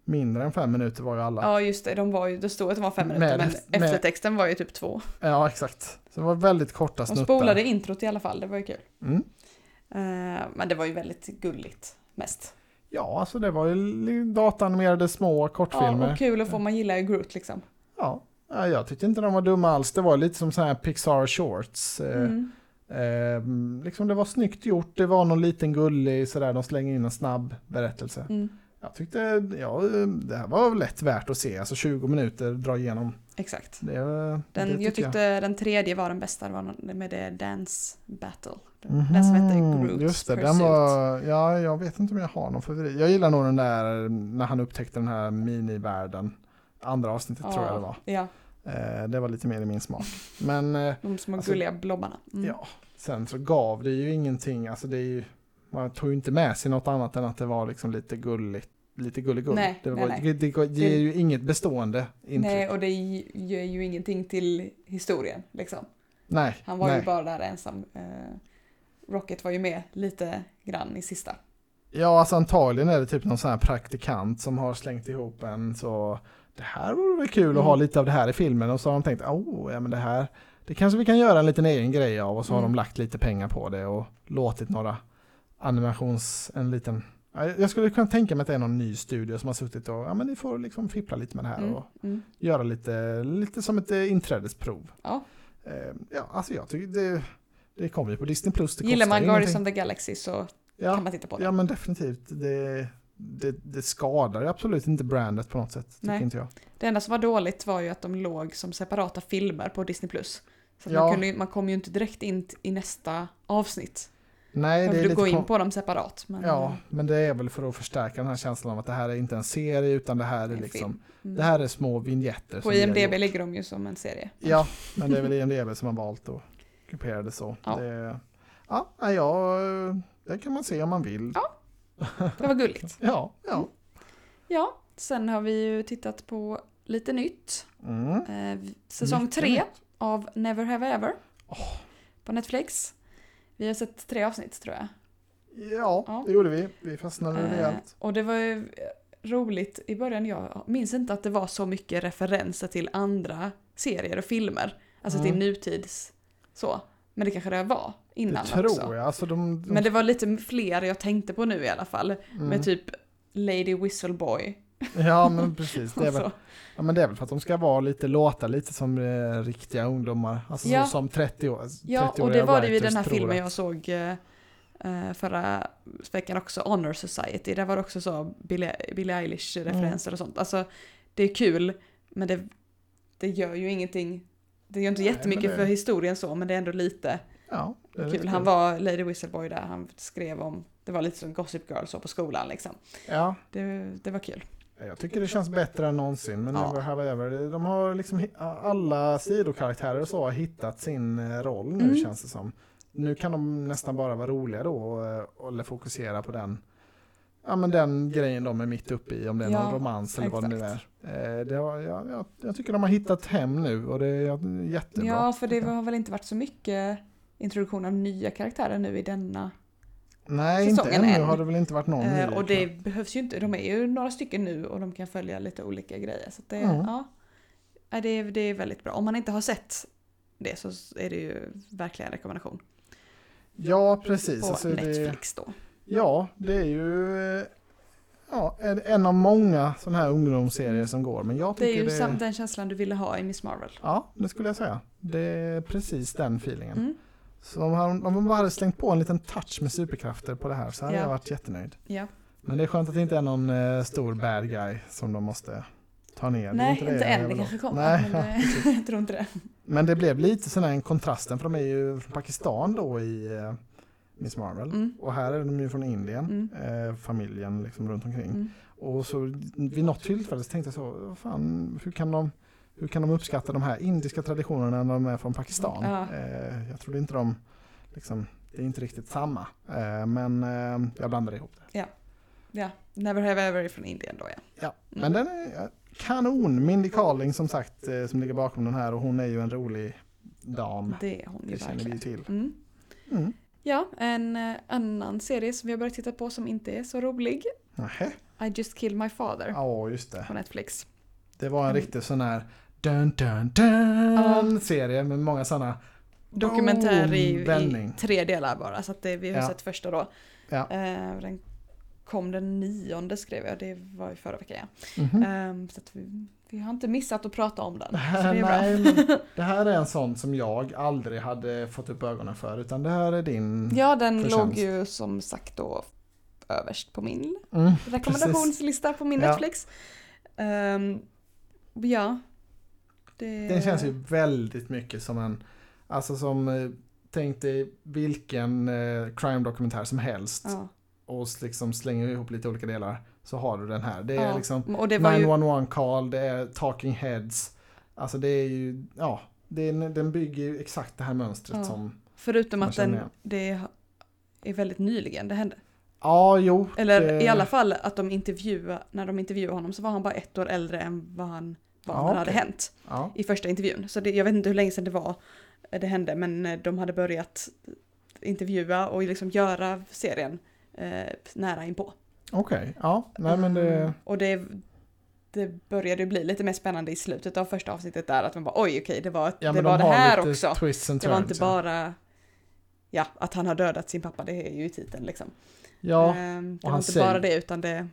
Mindre än fem minuter var ju alla. ja just det, de var ju, det stod att det var fem minuter Med- men med- eftertexten var ju typ två. Ja, exakt. Så det var väldigt korta De snuttar. spolade introt i alla fall, det var ju kul. Mm. Eh, men det var ju väldigt gulligt mest. Ja, alltså det var ju datanimerade små kortfilmer. Ja, och kul att få, man gillar ju Groot liksom. Ja, ja, jag tyckte inte de var dumma alls. Det var lite som så här Pixar Shorts. Eh, Mm. eh, liksom det var snyggt gjort, det var någon liten gullig sådär, de slänger in en snabb berättelse. Mm. Jag tyckte, ja, det här var lätt värt att se, alltså 20 minuter, dra igenom. Exakt. Det, Den, det jag tyckte den tredje var den bästa, det var med det Dance Battle. Den, Mhm, den som hette Groot's Just det, den Pursuit. var, ja, jag vet inte om jag har någon favorit. Jag gillar nog den där när han upptäckte den här minivärlden. Andra avsnittet tror jag det var. Ja, Eh, det var lite mer i min smak. Men eh, [LAUGHS] de små Alltså, gulliga blobbarna. Mm. Ja, sen så gav det ju ingenting, alltså det är ju, man tog ju inte med sig något annat än att det var liksom lite gulligt, lite gullig Nej, det, nej, var, nej. det, det, det ger ju inget bestående intryck. Nej, och det ger ju ingenting till historien liksom. nej, Han var nej. ju bara där ensam. Eh, Rocket var ju med lite grann i sista. Ja, alltså antagligen är det typ någon sån här praktikant som har slängt ihop en så det här vore väl kul Mm. att ha lite av det här i filmen och så har de tänkt, oh, ja men det här, det kanske vi kan göra en liten egen grej av och så har Mm. de lagt lite pengar på det och låtit några animations, en liten Ja, Jag skulle kunna tänka mig att det är någon ny studio som har suttit och, ja men ni får liksom fippla lite med det här Mm. och Mm. göra lite, lite som ett eh, inträdesprov. Ja. Eh, ja, alltså jag tycker det, det kommer ju på Disney Plus. Gillar man Guardians of the Galaxy så kan ja, man titta på det. ja, men definitivt. Det, det, det skadar absolut inte brandet på något sätt, Nej. inte jag. Det enda som var dåligt var ju att de låg som separata filmer på Disney+. Så att Ja. man, kunde, man kom ju inte direkt in i nästa avsnitt. Nej, det är behövde lite gå in på dem separat. Men, Ja, men det är väl för att förstärka den här känslan av att det här är inte en serie utan det här är liksom. Mm. det här är små vignetter. På IMDB ligger de ju som en serie. Ja, men det är väl IMDB som har valt att gruppera det så. Ja. Det, ja, ja, det kan man se om man vill. Ja. Det var gulligt. Ja, ja. Ja, sen har vi ju tittat på lite nytt. Mm. Eh, säsong Mycket tre nytt. av Never Have I Ever. På Netflix. Vi har sett tre avsnitt tror jag. Ja, Ja. det gjorde vi. Vi fastnade Eh, rejält. och det var ju roligt i början. Jag minns inte att det var så mycket referenser till andra serier och filmer. Alltså Mm. till nutids så. Men det kanske det var Det innan tror också. jag. Alltså de, de, Men det var lite fler jag tänkte på nu i alla fall. mm. Med typ Lady Whistleboy. Ja, men precis. Det är, väl, [LAUGHS] ja, men det är väl för att de ska vara lite, låta lite som eh, riktiga ungdomar. Alltså Ja. så, som 30 år. Ja, 30 och det var det ju i den här filmen jag såg eh, eh, förra veckan också, Honor Society. Där var det också så Billie, Billie Eilish-referenser och sånt. Alltså, det är kul, men det, det gör ju ingenting. Det gör inte Nej, jättemycket det- för historien så, men det är ändå lite Ja, det kul. Han var Lady Whistleboy där, han skrev om, det var lite som Gossip Girl så på skolan liksom. Ja, Det, det var kul. jag tycker det känns bättre än någonsin. Men Ja. I Ever, de har liksom alla sidokaraktärer och så har hittat sin eh, roll nu Mm. känns det som. Nu kan de nästan bara vara roliga då och, eh, eller fokusera på den Ja men den grejen de är mitt uppe i, om det är Ja, någon romans eller vad det nu är. exakt. Eh, det har, ja, ja, jag tycker de har hittat hem nu och det är jättebra. Ja, för det jag. har väl inte varit så mycket introduktion av nya karaktärer nu i denna Nej, inte säsongen ännu än. har det väl inte varit någon Eh, och det jag. behövs ju inte, de är ju några stycken nu och de kan följa lite olika grejer. Så det, Mm. ja, det, är, det är väldigt bra. Om man inte har sett det så är det ju verkligen en rekommendation. Ja, precis. På Alltså, det, Netflix då. ja, det är ju eh, ja, en, av många sådana här ungdomsserier som går. Men jag Det är ju det, den känslan du ville ha i Miss Marvel. Ja, det skulle jag säga. Det är precis den feelingen. Mm. Så om, han, om man bara hade slängt på en liten touch med superkrafter på det här så hade Ja. jag varit jättenöjd. Ja. Men det är skönt att det inte är någon eh, stor bad guy som de måste ta ner. Nej, inte jag än. Det kanske kommer. Nej, men ja, precis. [LAUGHS] [LAUGHS] jag tror inte det. Men det blev lite sån här en kontrasten för de är ju från Pakistan då i eh, Miss Marvel. Mm. Och här är de ju från Indien, Mm. eh, familjen liksom runt omkring. Mm. Och så vid något tillfälle så tänkte jag så, fan, hur kan de, hur kan de uppskatta de här indiska traditionerna när de är från Pakistan? Ja. Eh, jag trodde inte de, liksom, det är inte riktigt samma. Eh, men eh, jag blandade ihop det. Ja, Never Have Ever från Indien då ja. Ja, Mm. men den är kanon. Mindy Kaling som sagt som ligger bakom den här och hon är ju en rolig dam. Det är hon ju Det känner vi verkligen. till. Mm. Mm. Ja, en annan serie som vi har börjat titta på som inte är så rolig. Nähä. I just killed my father Ja, just det. på Netflix. Det var en Mm. riktig sån här dun dun dun serie med många sådana Dokumentär i, boom, i tre delar bara, så att det, vi har Ja. sett första då. Ja. Eh, den kom den nionde skrev jag, det var i förra veckan ja. Mhm. Ehm, så att vi, vi har inte missat att prata om den. Så det. Nej, [LAUGHS] det här är en sån som jag aldrig hade fått upp ögonen för utan det här är din... Ja, den Förtjänst. låg ju som sagt då överst på min Mm, rekommendationslista på min Ja. Netflix. Ehm, ja. Det... Den känns ju väldigt mycket som en, alltså som, eh, tänk dig vilken eh, crime-dokumentär som helst Ja. och liksom slänger ihop lite olika delar så har du den här. Det är Ja, liksom Och det var ju... 911 call, det är talking heads, alltså det är ju, ja, det är, den bygger ju exakt det här mönstret Ja. som, Förutom man att den, igen. det är väldigt nyligen det hände. ja jo. Eller det, i alla fall att de intervjuade, när de intervjuade honom så var han bara ett år äldre än vad han var Ja, det hade hänt Ja, i första intervjun. Så det, jag vet inte hur länge sedan det var det hände men eh, de hade börjat intervjua och liksom göra serien eh, nära inpå. okej, ja, nej men det, Mm. Och det, det började bli lite mer spännande i slutet av första avsnittet där att man bara oj okej det var, ja det, var de det här också. Det var inte bara ja, att han har dödat sin pappa, det är ju i titeln liksom. Ja, Ehm, det var inte säger- bara det utan det,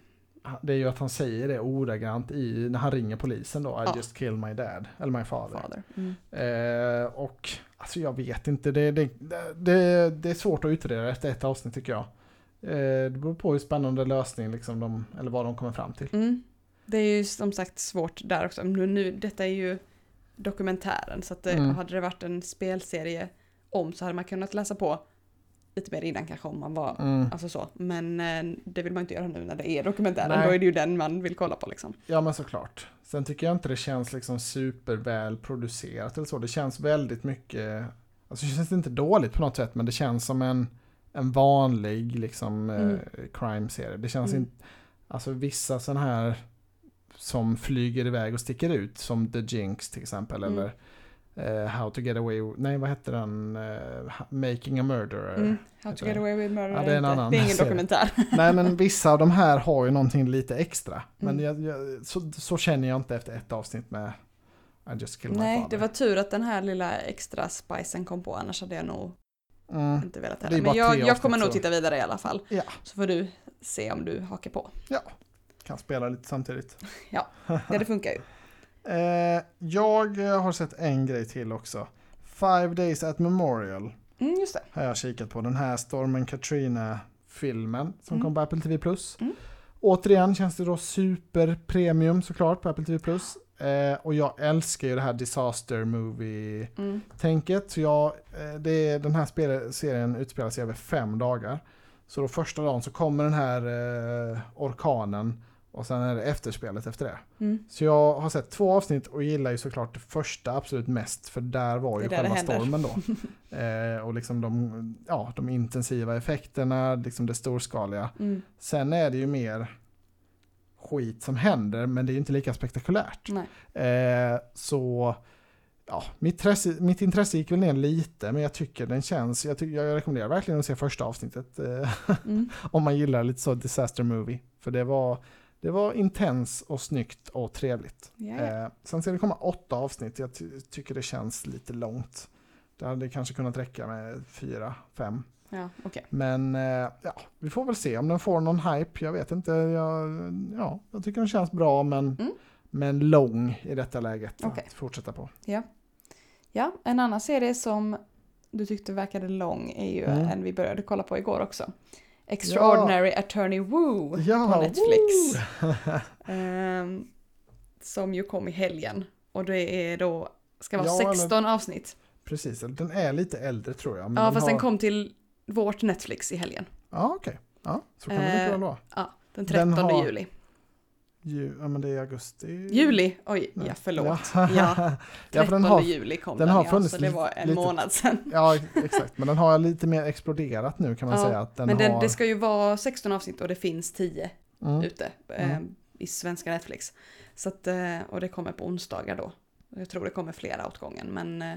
det är ju att han säger det ordagrant i, när han ringer polisen då, I Ja. just killed my dad, eller my father. fader. Mm. Eh, och alltså jag vet inte, det, det, det, det är svårt att utreda efter ett avsnitt tycker jag. Eh, det beror på hur spännande lösning liksom de, eller vad de kommer fram till. Mm. Det är ju som sagt svårt där också. Nu, nu, detta är ju dokumentären så att det, Mm. hade det varit en spelserie om så hade man kunnat läsa på lite mer innan kanske om man var Mm. Alltså så, men eh, det vill man inte göra nu när det är dokumentären. Nej. Då är det ju den man vill kolla på liksom. Ja men såklart. Sen tycker jag inte det känns liksom superväl producerat eller så. Det känns väldigt mycket, alltså det känns inte dåligt på något sätt men det känns som en, en vanlig liksom Mm. eh, crime-serie. Det känns Mm. inte, alltså vissa sådana här som flyger iväg och sticker ut som The Jinx till exempel Mm. eller eh, How to get away, nej vad hette den, Eh, Making a murderer. Mm. How to get away with murder Ja, det är en annan Det är ingen dokumentär. [LAUGHS] Nej men vissa av de här har ju någonting lite extra. Men Mm. jag, jag, så, så känner jag inte efter ett avsnitt med I just killed my Nej, father. det var tur att den här lilla extra spicen kom på, annars hade jag nog mm. inte velat heller. Men jag, jag kommer nog titta vidare i alla fall. Ja. Så får du se om du hakar på. Kan spela lite samtidigt. [LAUGHS] Ja, det funkar ju. Eh, jag har sett en grej till också. Five Days at Memorial Mm, just det. har jag kikat på. Den här Stormen Katrina-filmen som Mm. kom på Apple TV+. Mm. Återigen känns det då super premium såklart på Apple TV+. Eh, och jag älskar ju det här disaster movie Mm. tänket. Så jag, eh, det är, den här spel, serien utspelar sig över fem dagar. Så då första dagen så kommer den här eh, orkanen och sen är det efterspelet efter det. Mm. Så jag har sett två avsnitt och gillar ju såklart det första absolut mest för där var ju själva stormen då. [LAUGHS] eh, och liksom de, ja, de intensiva effekterna, liksom det storskaliga. Mm. Sen är det ju mer skit som händer men det är ju inte lika spektakulärt. Eh, så ja, mitt, intresse, mitt intresse gick väl ner lite, men jag tycker den känns, jag, tycker, jag rekommenderar verkligen att se första avsnittet. eh, Mm. [LAUGHS] om man gillar lite så disaster movie. För det var, det var intens och snyggt och trevligt. Ja, ja. Eh, sen ska det komma åtta avsnitt, jag ty- tycker det känns lite långt. Det hade kanske kunnat räcka med fyra, fem. ja okej. Men eh, ja, vi får väl se om den får någon hype. Jag vet inte. Jag, ja, jag tycker den känns bra men, Mm. men lång i detta läget Okej. att fortsätta på. Ja, en annan serie som du tyckte verkade lång är ju Mm. en vi började kolla på igår också. Extraordinary Attorney Woo Ja, på Netflix. woo! [LAUGHS] [LAUGHS] Ehm, som ju kom i helgen. Och det är då, ska vara Ja, eller- 16 avsnitt. Precis, den är lite äldre tror jag. Ja, fast har... den kom till vårt Netflix i helgen. Ja, okej. Ja, så kan det Eh, mycket väl vara. Ja, den Den 13 har- juli. Ju, ja, men det är augusti. Juli? Oj, ja förlåt. Ja, Ja, 13 [LAUGHS] ja för den har, juli kom den den, har ja, funnits så det var en lite- månad sedan. ja, exakt. Men den har lite mer exploderat nu kan man Ja, säga. Att den Men den, har, det ska ju vara 16 avsnitt och det finns 10 mm, ute eh, Mm. i svenska Netflix. Så att, eh, och det kommer på onsdagar då. Jag tror det kommer flera åt gången men eh,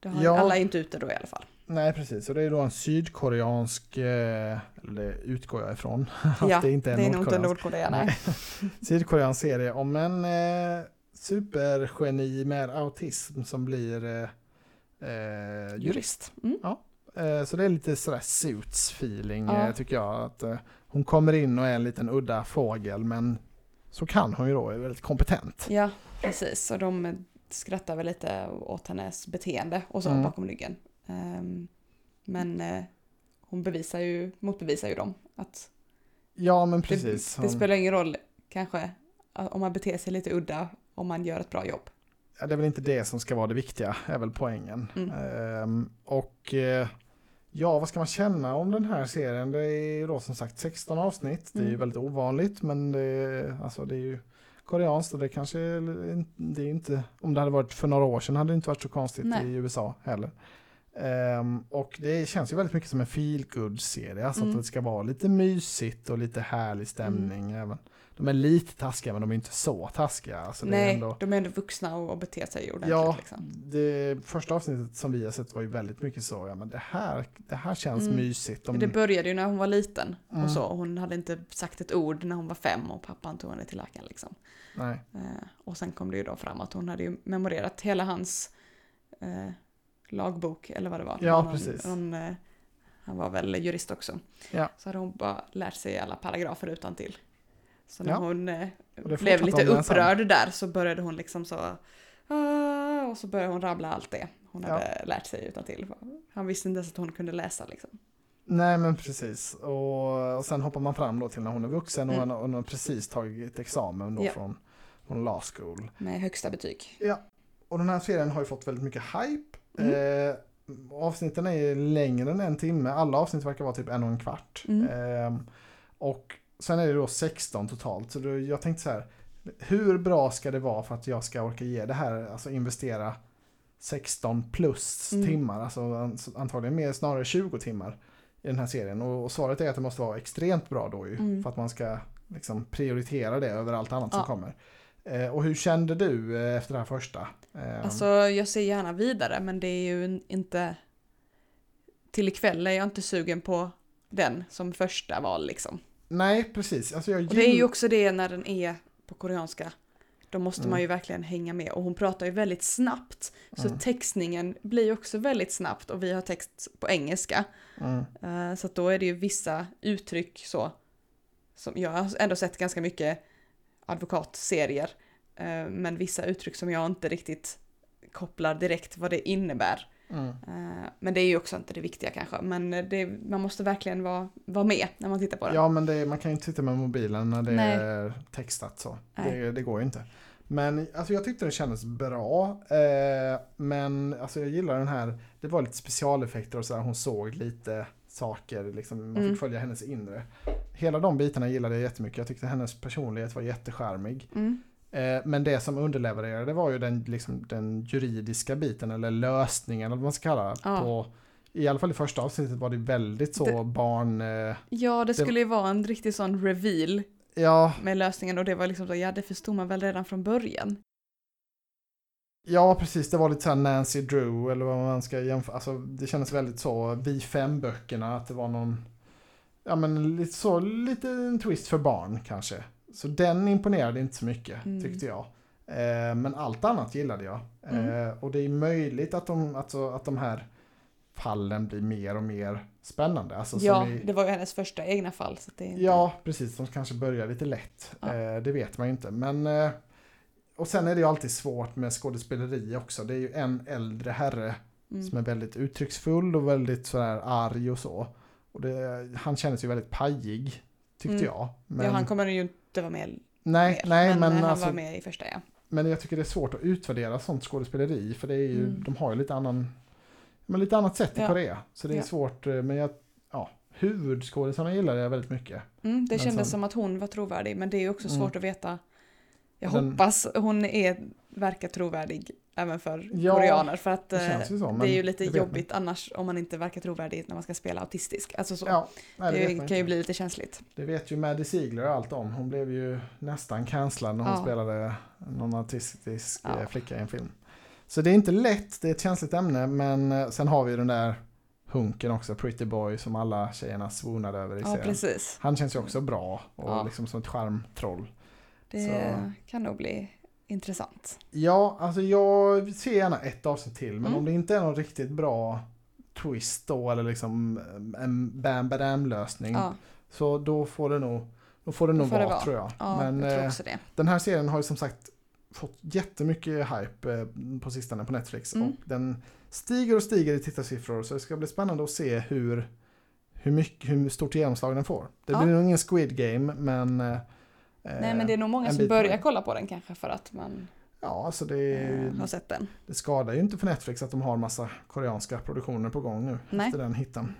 det har, Ja. alla är inte ute då i alla fall. Nej, precis. Och det är då en sydkoreansk, eh, eller det utgår jag ifrån, [LAUGHS] att Ja, det inte är, det är nog inte nordkoreansk. Nordkorea [LAUGHS] nej. Sydkoreansk serie om en eh, supergeni med autism som blir eh, eh, jurist. Mm. Eh, så det är lite sådär suits feeling Ja. eh, tycker jag. Att, hon kommer in och är en liten udda fågel men så kan hon ju då, är väldigt kompetent. Ja, precis. Och de skrattar väl lite åt hennes beteende och så Mm. bakom ryggen. Ehm, men eh, hon bevisar ju, motbevisar ju dem att Ja men det, precis. det Hon- spelar ingen roll kanske om man beter sig lite udda om man gör ett bra jobb. Ja, det är väl inte det som ska vara det viktiga, är väl poängen. Mm. Ehm, och eh, ja, vad ska man känna om den här serien? Det är ju då som sagt 16 avsnitt. Det är ju Mm. väldigt ovanligt, men det, alltså, det är ju koreanskt och det kanske det är inte, om det hade varit för några år sedan hade det inte varit så konstigt Nej. i USA heller. Ehm, och det känns ju väldigt mycket som en feel serie alltså Mm. att det ska vara lite mysigt och lite härlig stämning. Även. De är lite taskiga men de är inte så taskiga. Alltså, det är Nej, ändå... de är ändå vuxna och, och beter sig ordentligt. Ja, Liksom. det första avsnittet som vi har sett var ju väldigt mycket så, ja men det här, det här känns Mm. mysigt. De, Det började ju när hon var liten Mm. och så. Hon hade inte sagt ett ord när hon var fem och pappan tog henne till läkaren liksom. nej, Eh, och sen kom det ju då fram att hon hade ju memorerat hela hans eh, lagbok eller vad det var. Ja, Någon- precis. någon, eh, han var väl jurist också. Ja. Så hade hon bara lärt sig alla paragrafer utan till. Så när Ja. hon eh, Och blev lite med sen. upprörd där så började hon liksom så "Ah", och så började hon rabbla allt det hon Ja. hade lärt sig utan till. Han visste inte ens att hon kunde läsa liksom. nej men precis. Och, och sen hoppar man fram då till när hon är vuxen och Mm. hon, hon har precis tagit examen då från, från law school. Med högsta betyg. Ja, och den här serien har ju fått väldigt mycket hype. Mm. Eh, avsnitten är längre än en timme, alla avsnitt verkar vara typ en och en kvart. Mm. Eh, och sen är det då 16 totalt, så då, jag tänkte så här, hur bra ska det vara för att jag ska orka ge det här, alltså investera 16 plus Mm. timmar, alltså an- antagligen mer, snarare 20 timmar i den här serien. Och, och svaret är att det måste vara extremt bra då ju, Mm. för att man ska liksom prioritera det över allt annat Ja. som kommer. Eh, och hur kände du eh, efter här första? Eh, Alltså jag ser gärna vidare men det är ju inte... Till ikväll är jag inte sugen på den som första val liksom. nej, precis. Alltså jag Och det är ju också det när den är på koreanska. Då måste Mm. man ju verkligen hänga med och hon pratar ju väldigt snabbt. Så Mm. textningen blir också väldigt snabbt och vi har text på engelska. Mm. Så då är det ju vissa uttryck så. Som jag har ändå sett ganska mycket advokatserier. eh, Men vissa uttryck som jag inte riktigt kopplar direkt vad det innebär. Mm. Eh, Men det är ju också inte det viktiga kanske. Men det, man måste verkligen vara, vara med när man tittar på det. Ja, men det, man kan ju inte sitta med mobilen när det Nej. är textat så. Det, det går ju inte. Men alltså, jag tyckte det kändes bra. Eh, men alltså, jag gillar den här, det var lite specialeffekter och så här, hon såg lite saker, liksom, man Mm. fick följa hennes inre. Hela de bitarna gillade jag jättemycket. Jag tyckte hennes personlighet var jättecharmig. Mm. Eh, men det som underlevererade var ju den, liksom, den juridiska biten, eller lösningen, eller vad man ska kalla det. Ja. På, I alla fall i första avsnittet var det väldigt så Det- barn... Eh, Ja, det skulle ju vara en riktig sån reveal ja, med lösningen och det var liksom så, ja det förstod man väl redan från början. Ja, precis. Det var lite såhär Nancy Drew eller vad man ska jämföra. Alltså, det kändes väldigt så, vi fem böckerna, att det var någon, ja men lite så, lite en twist för barn kanske. Så den imponerade inte så mycket, Mm. tyckte jag. Eh, men allt annat gillade jag. Mm. Eh, och det är möjligt att de, alltså, att de här fallen blir mer och mer spännande. Alltså, ja, i- det var ju hennes första egna fall. Så det är inte... Ja, precis. De kanske börjar lite lätt. Ja. Eh, det vet man ju inte. Men, eh, och sen är det ju alltid svårt med skådespeleri också. Det är ju en äldre herre Mm. som är väldigt uttrycksfull och väldigt sådär arg och så. Och det, han kändes ju väldigt pajig, tyckte Mm. jag. Men, Ja, han kommer ju inte vara med nej, mer, nej, men, men, han alltså, var med i första ja. men jag tycker det är svårt att utvärdera sånt skådespeleri. För det är ju, Mm. de har ju lite annan, men lite annat sätt i Ja. Korea. Så det är Ja. svårt, eh, men jag, ja, huvudskådisarna gillar jag väldigt mycket. Mm, det Men kändes sen- som att hon var trovärdig men det är ju också Mm. svårt att veta. Jag Den- hoppas hon är, verkar trovärdig även för Ja, koreaner för att Det eh, så. Det är ju lite vet man jobbigt annars om man inte verkar trovärdig när man ska spela autistisk. Alltså så. Ja, nej, det, det kan ju bli lite känsligt. det vet ju Maddie Ziegler allt om. Hon blev ju nästan cancellad när hon Ja. spelade någon autistisk Ja. eh, flicka i en film. Så det är inte lätt, det är ett känsligt ämne, men eh, sen har vi den där hunken också, Pretty Boy, som alla tjejerna svonade över i Ja, serien. precis. Han känns ju också bra och Ja. liksom som ett charmtroll. Det Så- kan nog bli intressant. Ja, alltså jag ser gärna ett avsnitt till, men Mm. om det inte är någon riktigt bra twist då, eller liksom eh, en bam badam lösning, Ja, så då får det nog, då får det nog får det vara, vara. tror jag. ja men jag tror eh, den här serien har ju som sagt fått jättemycket hype eh, på sistone på Netflix. Mm. Och den stiger och stiger i tittarsiffror, så det ska bli spännande att se hur, hur, mycket, hur stort genomslag den får. Det Ja. blir nog ingen Squid Game, men... eh, Nej men det är nog många en som börjar väg. kolla på den kanske för att man Ja, alltså det, eh, har sett den. det skadar ju inte för Netflix att de har massa koreanska produktioner på gång nu Nej. efter den hitten.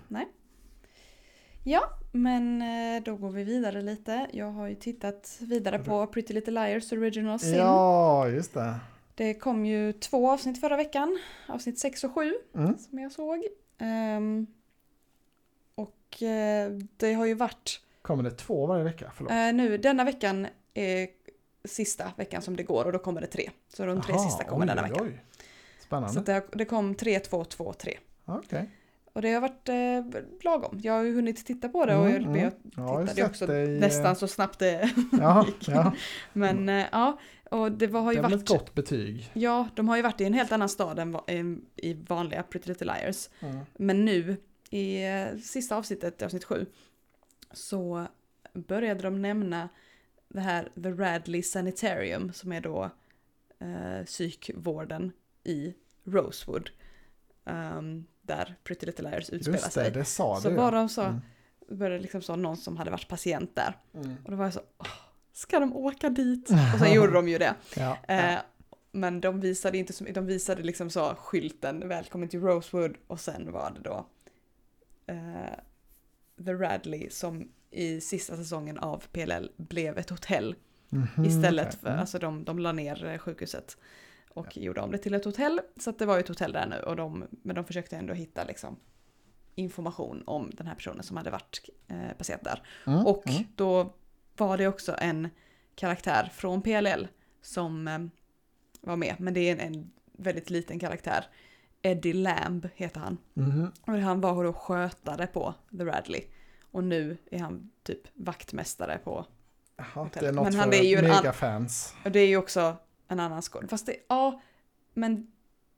Ja, men eh, då går vi vidare lite. Jag har ju tittat vidare på Pretty Little Liars Original Sin. Ja, just det. Det kom ju två avsnitt förra veckan. Avsnitt 6 och 7 Mm. som jag såg. Ehm, och eh, det har ju varit Kommer det två varje vecka? Förlåt. eh, nu denna veckan är sista veckan som det går och då kommer det tre. Så de tre Aha, sista kommer oj, denna vecka. oj. Spännande. Så det, det kom 3, 2, 2, 3. Okej. Och det har varit eh, lagom. Jag har ju hunnit titta på det och Mm, jag, jag Ja, jag tittade sett också det i, eh, nästan så snabbt det [LAUGHS] Ja, gick. ja. Men eh, ja, och det var, har Det ju är väl ett varit... gott betyg. Ja, de har ju varit i en helt annan stad än va- i, i vanliga Pretty Little Liars. Mm. Men nu, i eh, sista avsnittet, avsnitt sju, så började de nämna det här The Radley Sanitarium som är då eh, psykvården i Rosewood. ehm, där Pretty Little Liars utspelar Just det, sig. det sa Så du. var de så, Mm. började liksom så någon som hade varit patient där. Mm. Och då var jag så, "Åh, ska de åka dit? [LAUGHS] Och sen gjorde de ju det. Ja, Eh, ja. men de visade inte så de visade liksom så skylten välkommen till Rosewood och sen var det då eh, The Radley som i sista säsongen av PLL blev ett hotell Mhm, istället okej. för, Mm. alltså de, de la ner eh, sjukhuset och gjorde om det till ett hotell. Så att det var ju ett hotell där nu och de, men de försökte ändå hitta liksom information om den här personen som hade varit eh, patient där. Mm, Och mm. då var det också en karaktär från PLL som eh, var med, men det är en, en väldigt liten karaktär. Eddie Lamb heter han. Mhm. Och han var då skötare på The Radley. Och nu är han typ vaktmästare på... Jaha, hotellet. det är något Men han för är ju megafans. Och det är ju också en annan skåd. Fast det, ja, men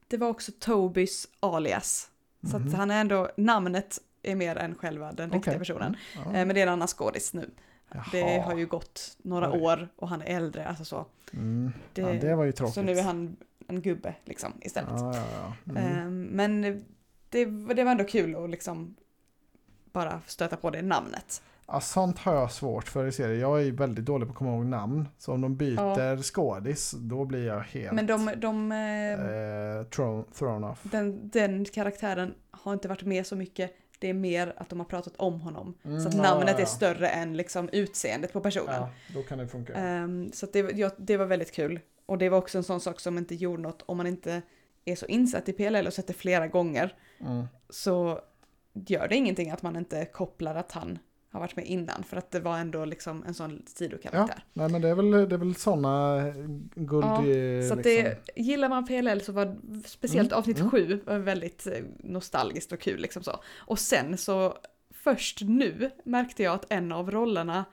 det var också Tobys alias. Så Mhm. att han är ändå, namnet är mer än själva den riktiga Okej. personen. Ja. Eh, Men det är en annan skådis nu. Det Jaha. har ju gått några Oj. år och han är äldre, alltså så. Mm. det- ja, det var ju tråkigt. Så nu är han en gubbe liksom istället. Ja, ja, ja. Mm. Eh, Men det, det var ändå kul att liksom bara stöta på det namnet. Ja, sånt har jag svårt för i serier. Jag är ju väldigt dålig på att komma ihåg namn. Så om de byter skådis, då blir jag helt Men de, de, eh, eh, thrown, thrown off. den, den karaktären har inte varit med så mycket. Det är mer att de har pratat om honom. Mm, så att ja, namnet ja, ja. är större än liksom utseendet på personen. Ja, då kan det funka. Ehm, så det, ja, det var väldigt kul. Och det var också en sån sak som inte gjorde något om man inte är så insatt i PLL och sett det flera gånger. Mm. Så gör det ingenting att man inte kopplar att han har varit med innan för att det var ändå liksom en sån sidokaraktär. Nej men det är väl, det är väl sådana guld Ja, Så att liksom. det, gillar man PLL så var speciellt Mm, avsnitt mm. sju väldigt eh, nostalgiskt och kul liksom så. Och sen så först nu märkte jag att en av rollerna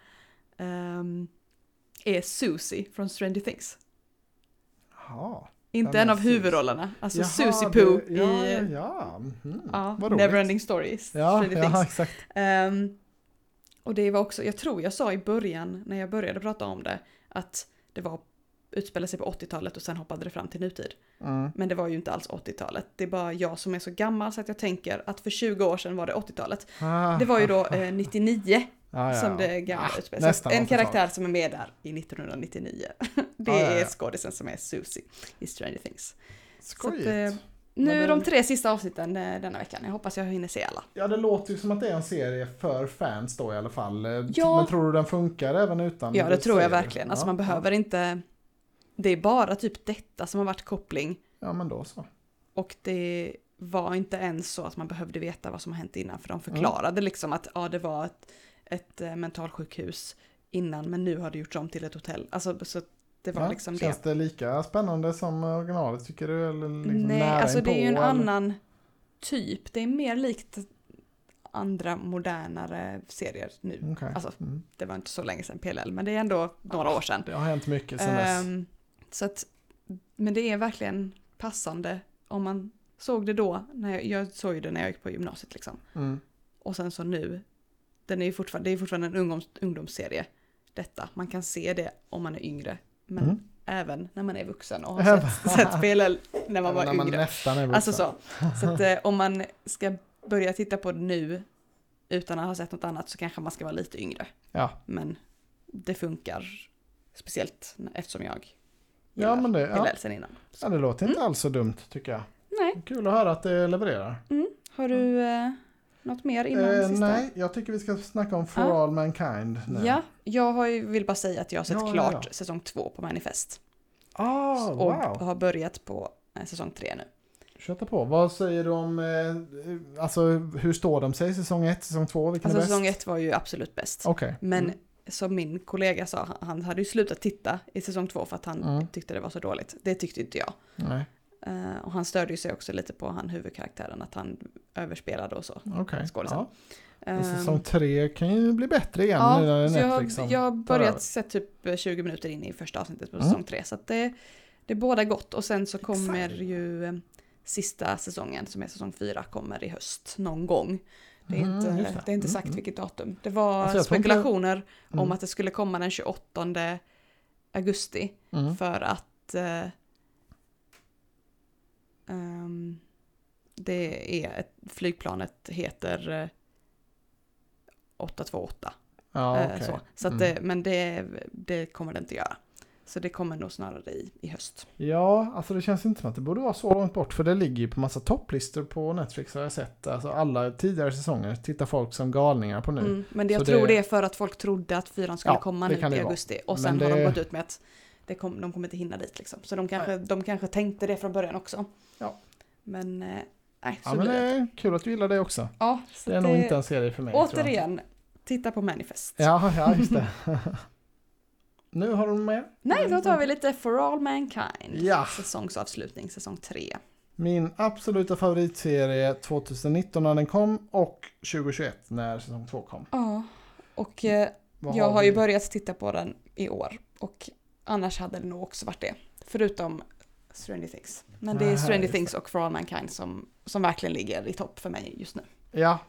ehm, är Susie från Stranger Things. Jaha. Inte en av huvudrollerna, alltså Jaha, Susie det- Pooh ja, i Ja. Mhm. ja. Neverending Stories, Ja, ja, exakt. Ehm, och det var också, jag tror jag sa i början när jag började prata om det, att det var utspelade sig på 80-talet och sen hoppade det fram till nutid. Mm. Men det var ju inte alls 80-talet. Det är bara jag som är så gammal så att jag tänker att för 20 år sedan var det 80-talet. Ah, Det var ju då [LAUGHS] eh, 99 ja, ja, som det gamla Ah, utspelade sig. En 80-tal. karaktär som är med där i 1999. [LAUGHS] Det Ja, ja, är skådisen som är Susie i Stranger Things. Skojigt. att, eh, nu det- de tre sista avsnitten eh, denna veckan. Jag hoppas jag hinner se alla. Ja, det låter ju som att det är en serie för fans då i alla fall. Eh, Ja. Men tror du den funkar även utan? Ja, det tror jag serier? verkligen. Alltså man behöver inte... Det är bara typ detta som har varit koppling. Ja, men då så. Och det var inte ens så att man behövde veta vad som har hänt innan. För de Mm. förklarade liksom att ja, det var ett, ett eh, mentalsjukhus innan. Men nu har det gjorts om till ett hotell. Alltså så det var Ja, liksom Känns det. det lika spännande som originalet tycker du? Eller liksom Nej, alltså det är ju en eller? annan typ. Det är mer likt andra modernare serier nu. Okej. Alltså, Mm. Det var inte så länge sedan PLL, men det är ändå några år sedan. Det har hänt mycket sedan dess. Så att, men det är verkligen passande om man såg det då. När jag, jag såg ju det när jag gick på gymnasiet liksom. Mm. Och sen så nu. Den är ju fortfarande, det är fortfarande en ungdoms, ungdomsserie. Detta. Man kan se det om man är yngre. Men Mm. även när man är vuxen och har [LAUGHS] sett, sett när man var när man yngre. nästan är vuxen. Alltså så. Så att [LAUGHS] eh, om man ska börja titta på det nu utan att ha sett något annat så kanske man ska vara lite yngre. Ja. Men det funkar. Speciellt eftersom jag Ja, men det- ja. Sen innan. ja, det låter inte Mm. alls så dumt tycker jag. Nej. Kul att höra att det levererar. Har du eh, något mer innan Eh, sista? nej, jag tycker vi ska snacka om For Ja. All Mankind nu. Ja, jag har ju, vill bara säga att jag har sett Ja, klart ja. säsong två på Manifest. Ah, och wow. har börjat på eh, säsong tre nu. Köta på. Vad säger du om, eh, alltså hur står de sig säsong 1, säsong 2? Vilken Alltså är bäst? säsong ett var ju absolut bäst. Okej. Men Mm. Som min kollega sa, han- hade ju slutat titta i säsong två för att han Mm. tyckte det var så dåligt. Det tyckte inte jag. Eh, och han störde ju sig också lite på han huvudkaraktären, att han överspelade och så. Skådisen. Ja. Ehm, Säsong 3 kan ju bli bättre igen Ja, så jag, Netflix har- som jag har börjat se typ eh, 20 minuter in i första avsnittet på Mm. säsong 3. Så att det, det är båda gott. Och sen så kommer Exciting. ju eh, sista säsongen som är säsong 4 kommer i höst någon gång. Det är, Mm, inte, just det. är inte Mm, sagt mm. vilket datum. Det var Alltså, tror inte- spekulationer Mm. om att det skulle komma den 28 augusti Mm. för att eh, ehm, det är ett, flygplanet heter eh, 828. Ja, Eh, okej. så så att Mm. det, men det, det kommer det inte göra. Så det kommer nog snarare i, i höst. Ja, alltså det känns inte som att det borde vara så långt bort. För det ligger ju på massa topplistor på Netflix har jag sett. Alltså alla tidigare säsonger tittar folk som galningar på nu. Mm, men det, jag Så tror det- det är för att folk trodde att fyran skulle Ja, komma det nu i det vara. augusti. Och sen har de det- gått ut med att det kom, de kommer inte hinna dit liksom. Så de kanske, de kanske tänkte det från början också. Ja. Men eh, nej, så Ja, men det det. är kul att du gillar det också. Ja, så Det är att nog inte en serie för mig. Återigen, titta på Manifest. Ja, ja, just det. [LAUGHS] nu har du med? Nej, då tar vi lite For All Mankind. Ja. Säsongsavslutning, säsong 3. Min absoluta favoritserie 2019 när den kom och 2021 när säsong 2 kom. Ja, och eh, Vad jag har vi? ju börjat titta på den i år och annars hade det nog också varit det. Förutom Stranger Things. Men det är Stranger Things och For All Mankind som, som verkligen ligger i topp för mig just nu. Ja.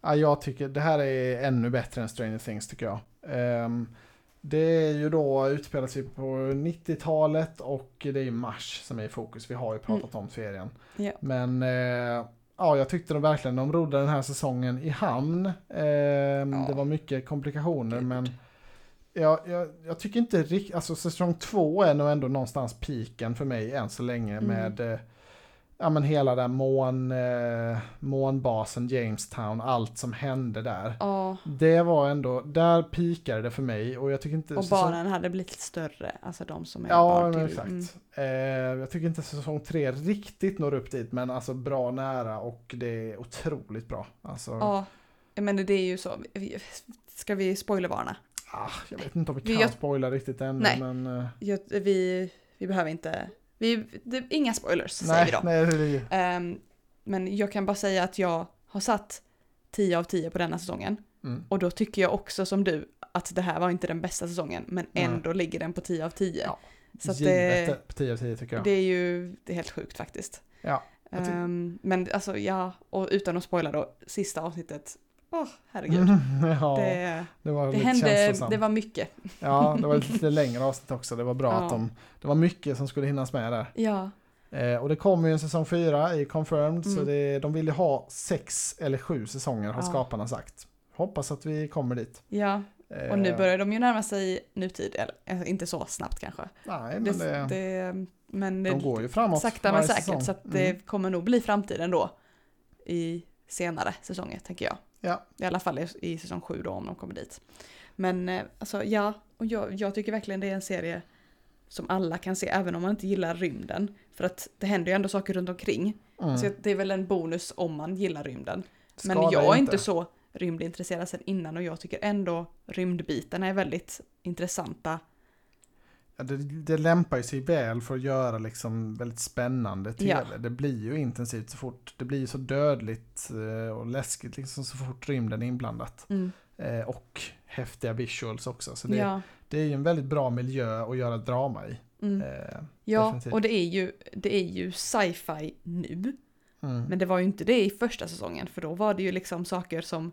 ja, jag tycker det här är ännu bättre än Stranger Things tycker jag. Ehm, det är ju då utspelar sig på 90-talet och det är Mars som är i fokus. Vi har ju pratat om serien. Ja. Men eh, ja, jag tyckte de verkligen de rodde den här säsongen i hamn. Ehm, Ja. Det var mycket komplikationer Gud. men jag, jag, jag tycker inte riktigt, alltså säsong två är nog ändå någonstans piken för mig än så länge Mm. med eh, ja men hela den mån, eh, månbasen Jamestown, allt som hände där. Ja, Det var ändå, där pikade det för mig och jag tycker inte... och barnen hade blivit större, alltså de som är Ja, barn till. exakt. Mm. Eh, jag tycker inte säsong tre riktigt når upp dit, men alltså bra nära och det är otroligt bra. Alltså, Ja, men det är ju så. Ska vi spoilervarna? Ah, jag vet inte om vi Vi- kan jag- spoila riktigt ännu, Nej. men... eh, Jag, vi, vi behöver inte... Vi, det, inga spoilers säger nej, vi då. nej, är ju... Ehm, men jag kan bara säga att jag har satt 10 av 10 på denna säsongen. Mm. Och då tycker jag också som du att det här var inte den bästa säsongen, men Nej. ändå ligger den på 10 av 10. Ja, Så det, på 10 av 10 tycker jag. det är ju det är helt sjukt faktiskt. Ja, Ehm, men alltså ja, och utan att spoila då, sista avsnittet, åh herregud. Mm, [LAUGHS] ja, det, Det, var det hände, det var mycket. Ja, det var ett lite [LAUGHS] längre avsnitt också. Det var bra Ja. att de... Det var mycket som skulle hinnas med där. Ja, Eh, och det kommer ju en säsong fyra i Confirmed, så Mm. det, de ju ha sex eller sju säsonger har Ja. skaparna sagt. Hoppas att vi kommer dit. ja. Eh, Och nu börjar de ju närma sig nutid, eller eh, inte så snabbt kanske. Nej, men Det, det, det, men de det, går ju framåt sakta men säkert säsong. så att det Mm. kommer nog bli framtiden då i senare säsonger tänker jag. Ja. I alla fall i, i säsong sju då om de kommer dit. Men eh, alltså ja, och jag, jag tycker verkligen det är en serie som alla kan se även om man inte gillar rymden. För att det händer ju ändå saker runt omkring. Mm. Så det är väl en bonus om man gillar rymden. Men Skadar jag är inte. så rymdintresserad sen innan och jag tycker ändå rymdbitarna är väldigt intressanta. Det, det lämpar ju sig väl för att göra liksom väldigt spännande tv. Ja. Det blir ju intensivt så fort, det blir ju så dödligt eh, och läskigt liksom så fort rymden är inblandat. Eh, och häftiga visuals också. Så det, Ja, det är ju en väldigt bra miljö att göra drama i. mm. Eh, ja definitivt. och det är ju, det är ju sci-fi nu. mm. Men det var ju inte det i första säsongen för då var det ju liksom saker som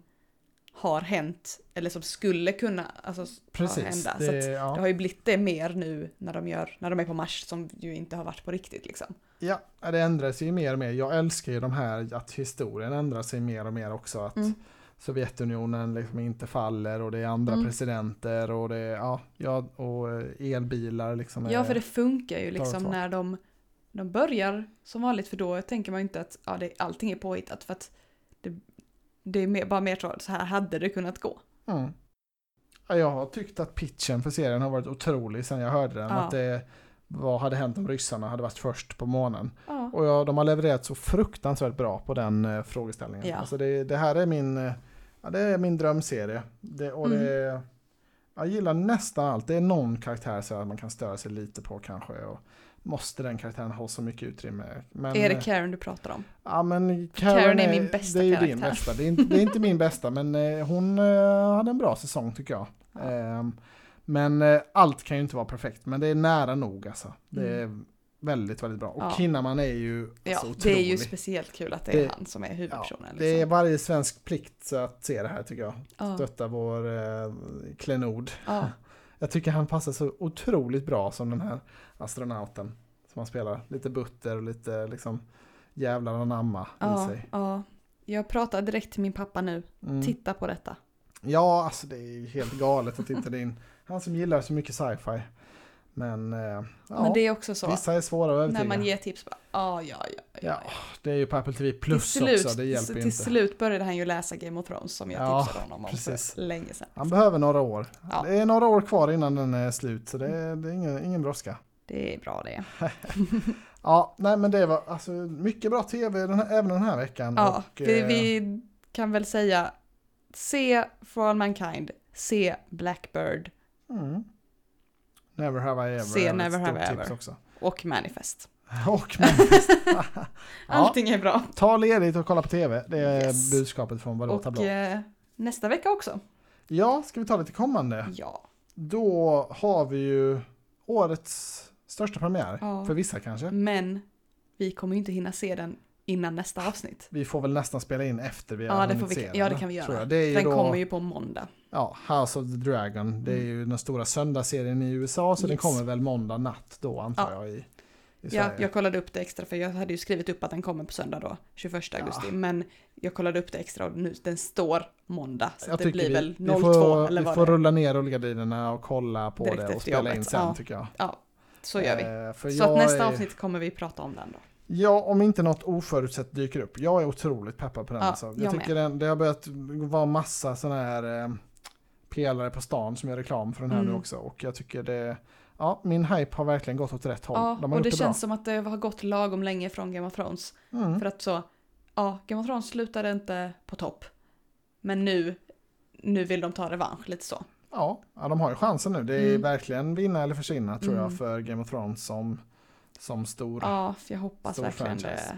har hänt eller som skulle kunna alltså, Precis. hända. Det, Så att ja. det har ju blivit det mer nu när de, gör, när de är på Mars som ju inte har varit på riktigt liksom. Ja, det ändras ju mer och mer. Jag älskar ju de här att historien ändrar sig mer och mer också. Att Mm. Sovjetunionen liksom inte faller och det är andra Mm. presidenter och det ja, ja, och eh, elbilar liksom. Ja, för det funkar ju liksom när de, de börjar som vanligt, för då tänker man inte att ja, det, allting är påhittat, för att det, är mer, bara mer så, så här hade det kunnat gå. Mm. Ja, jag har tyckt att pitchen för serien har varit otrolig sen jag hörde den. Ja. Att det, vad hade hänt om ryssarna hade varit först på månen? Ja, Och ja, de har levererat så fruktansvärt bra på den eh, frågeställningen. Ja. Alltså det, det här är min, eh, ja, det är min drömserie. Det, och Mm. det, jag gillar nästan allt. Det är någon karaktär så att man kan störa sig lite på kanske. Och måste den karaktären ha så mycket utrymme? Men, är det eh, Karen du pratar om? Ja men Karen Karen, är min bästa Det är ju din karaktär. bästa. Det är, inte, det är inte min bästa men eh, hon eh, hade en bra säsong tycker jag. Ja. Ehm, men allt kan ju inte vara perfekt men det är nära nog alltså. Det är väldigt väldigt bra. Och Mm. Ja. Kinnaman är ju Ja, alltså, det är otrolig. ju speciellt kul att det är Det- han som är huvudpersonen. Det är liksom. varje svensk plikt att se det här tycker jag. ja, Stötta vår eh, klenod. ja, [LAUGHS] Jag tycker han passar så otroligt bra som den här astronauten. Som han spelar. Lite butter och lite liksom jävlar anamma i ja, sig. ja. Jag pratar direkt till min pappa nu. Mm. Titta på detta. Ja, alltså det är helt galet att inte din... Han som gillar så mycket sci-fi. Men, eh, ja, Men det är också så, vissa är svåra att övertyga. när man ger tips, bara, ah, ja, ja, ja, Ja, ja. det är ju på Apple TV Plus till slut, också, det hjälper ju till inte. slut började han ju läsa Game of Thrones som jag Ja, tipsade honom om precis. för länge sedan. Han behöver några år. Ja. Det är några år kvar innan den är slut, så det är, det är ingen, ingen brådska. Det är bra det. [LAUGHS] Ja, nej men det var alltså mycket bra tv den här, även den här veckan. Ja, och, vi, eh, vi kan väl säga se For All Mankind, se Blackbird mm. Never have I ever. Se Never Have I Ever. Också. och Manifest. [LAUGHS] Och Manifest. ja, [LAUGHS] Allting är bra. ta ledigt och kolla på tv. Det är Yes. budskapet från Vadå Och tablå. eh, nästa vecka också. Ja, ska vi ta lite kommande? Ja. Då har vi ju årets största premiär. Ja. För vissa kanske. Men vi kommer inte hinna se den innan nästa avsnitt. Vi får väl nästan spela in efter vi Ja, har det hunnit får vi- se ja, den, det kan vi göra. Den då, kommer ju på måndag. ja, House of the Dragon. Det är ju den stora söndagsserien i USA, så den Yes. kommer väl måndag natt då antar Ja. jag i, i Ja, jag kollade upp det extra för jag hade ju skrivit upp att den kommer på söndag då, 21 augusti. Men jag kollade upp det extra och nu, den står måndag. Så Jag det blir vi, väl vi 02 får, eller vi vad får det rulla ner rullgardinerna och kolla på Direkt det och spela in jobbet, sen ja. tycker jag. Ja, så gör vi. Eh, Så att nästa är- avsnitt kommer vi prata om den då. Ja, om inte något oförutsett dyker upp. Jag är otroligt peppad på den. Ja, alltså. jag jag tycker den, det har börjat vara massa sådana här eh, pelare på stan som gör reklam för den här Mm. nu också. Och jag tycker det, ja, min hype har verkligen gått åt rätt håll. Ja, De och det gjort känns som att det har gått lagom länge från Game of Thrones. Mm. För att så, ja, Game of Thrones slutade inte på topp. Men nu, nu vill de ta revansch, lite så. Ja, ja, de har ju chansen nu. Det är Mm. verkligen vinna eller försvinna tror jag Mm. för Game of Thrones som, som stor. Ja, Ja, jag hoppas Stor verkligen franchise.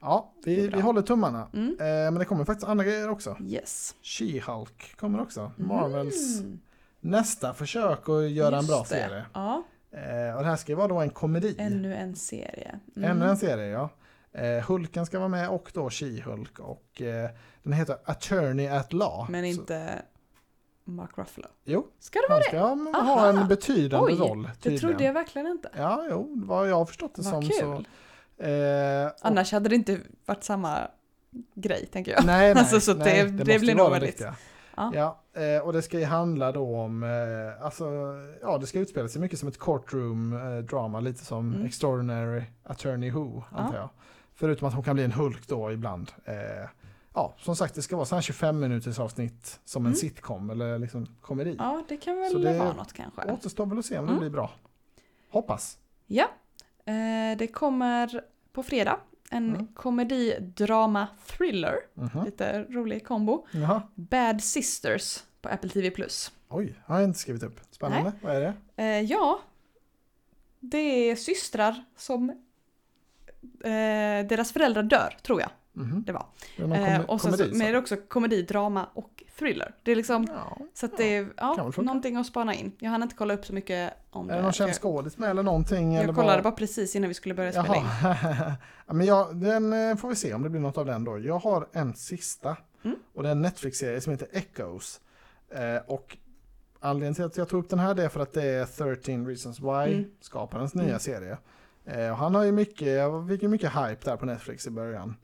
det. vi, är bra. vi håller tummarna. Mm. Eh, men det kommer faktiskt andra grejer också. Yes. She-Hulk kommer också. Marvels Mm. nästa försök att göra en bra Just det. serie. Ja, Eh, och det här ska ju vara då en komedi. ännu en serie. Mm. Ännu en serie ja. Eh, Hulken ska vara med och då She-Hulk och eh, den heter Attorney at Law. Men inte Mark Ruffalo. jo, Ska det vara han det? ska ha Aha. en betydande Oj, roll. Det tydligen. trodde jag verkligen inte. Ja, jo, vad jag har förstått det Vad som kul. så. Eh, Annars hade det inte varit samma grej, tänker jag. Nej, [LAUGHS] nej, Alltså, så nej, det- det måste blir nog det väldigt-. Ja. Ja, eh, och det ska ju handla då om, eh, alltså, ja det ska utspela sig mycket som ett courtroom eh, drama, lite som Mm. Extraordinary Attorney Who, antar Ja. jag. Förutom att hon kan bli en Hulk då ibland. Ja, som sagt det ska vara så här 25 minuters avsnitt som en Mm. sitcom eller liksom komedi. Ja, det kan väl Så det- vara något kanske. Återstår väl att se om det Mm. blir bra. Hoppas. Ja, eh, det kommer på fredag en Mm. komedi, drama, thriller. Mhm. Lite rolig kombo. Jaha. Bad Sisters på Apple TV+. Oj, har jag inte skrivit upp. Spännande. Vad är det? Eh, ja, det är systrar som eh, deras föräldrar dör, tror jag Mhm. det var. Det Eh, och sen så, komedi? men det så? är också komedi, drama och thriller. Det är liksom, Ja. så att det är ja, någonting att spana in. Jag hann inte kolla upp så mycket om Är det någon känd skådis med eller någonting? eller jag kollade vad? bara precis innan vi skulle börja spela in. [LAUGHS] Men jag, den eh, får vi se om det blir något av den då. Jag har en sista. Mm. Och det är en Netflix-serie som heter Echoes. Eh, och anledningen till att jag tog upp den här det är för att det är 13 Reasons Why, Mm. skaparens nya Mm. serie. Eh, han har ju mycket, jag fick ju mycket hype där på Netflix i början.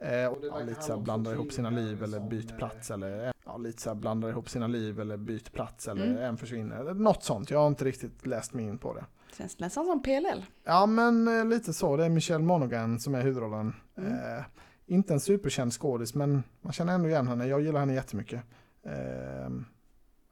Eh, och var lite så här blandar ihop sina liv eller byt plats eller ja, lite så här blandar ihop sina liv eller byt plats eller Mm. en försvinner. Något sånt, jag har inte riktigt läst mig in på det. Känns nästan som PLL. Ja men eh, lite så, det är Michelle Monaghan som är huvudrollen. Mm. Eh, inte en superkänd skådis men man känner ändå igen henne, jag gillar henne jättemycket. Eh,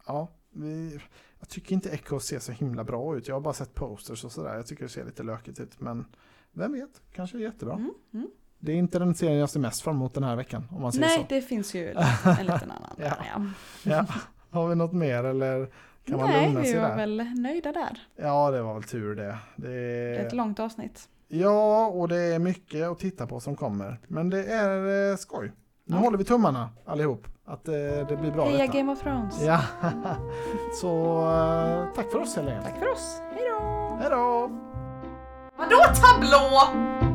ja, vi, jag tycker inte Echo ser så himla bra ut, jag har bara sett posters och sådär, jag tycker det ser lite lökigt ut men vem vet, kanske är jättebra. Mm. Det är inte den serien jag ser mest fram emot den här veckan om man säger Nej, så. det finns ju en [LAUGHS] liten annan. Ja. ja. Ja. Har vi något mer eller kan man Nej, lugna sig vi var där? väl nöjda där. Ja det var väl tur det. det Det är ett långt avsnitt. Ja, och det är mycket att titta på som kommer. Men det är eh, skoj. Nu Ja. håller vi tummarna allihop. Att eh, det blir bra Heja detta. Game of Thrones. Ja, [LAUGHS] så eh, tack för oss helt enkelt. Tack för oss. Hej då! Hej då! Vadå tablå?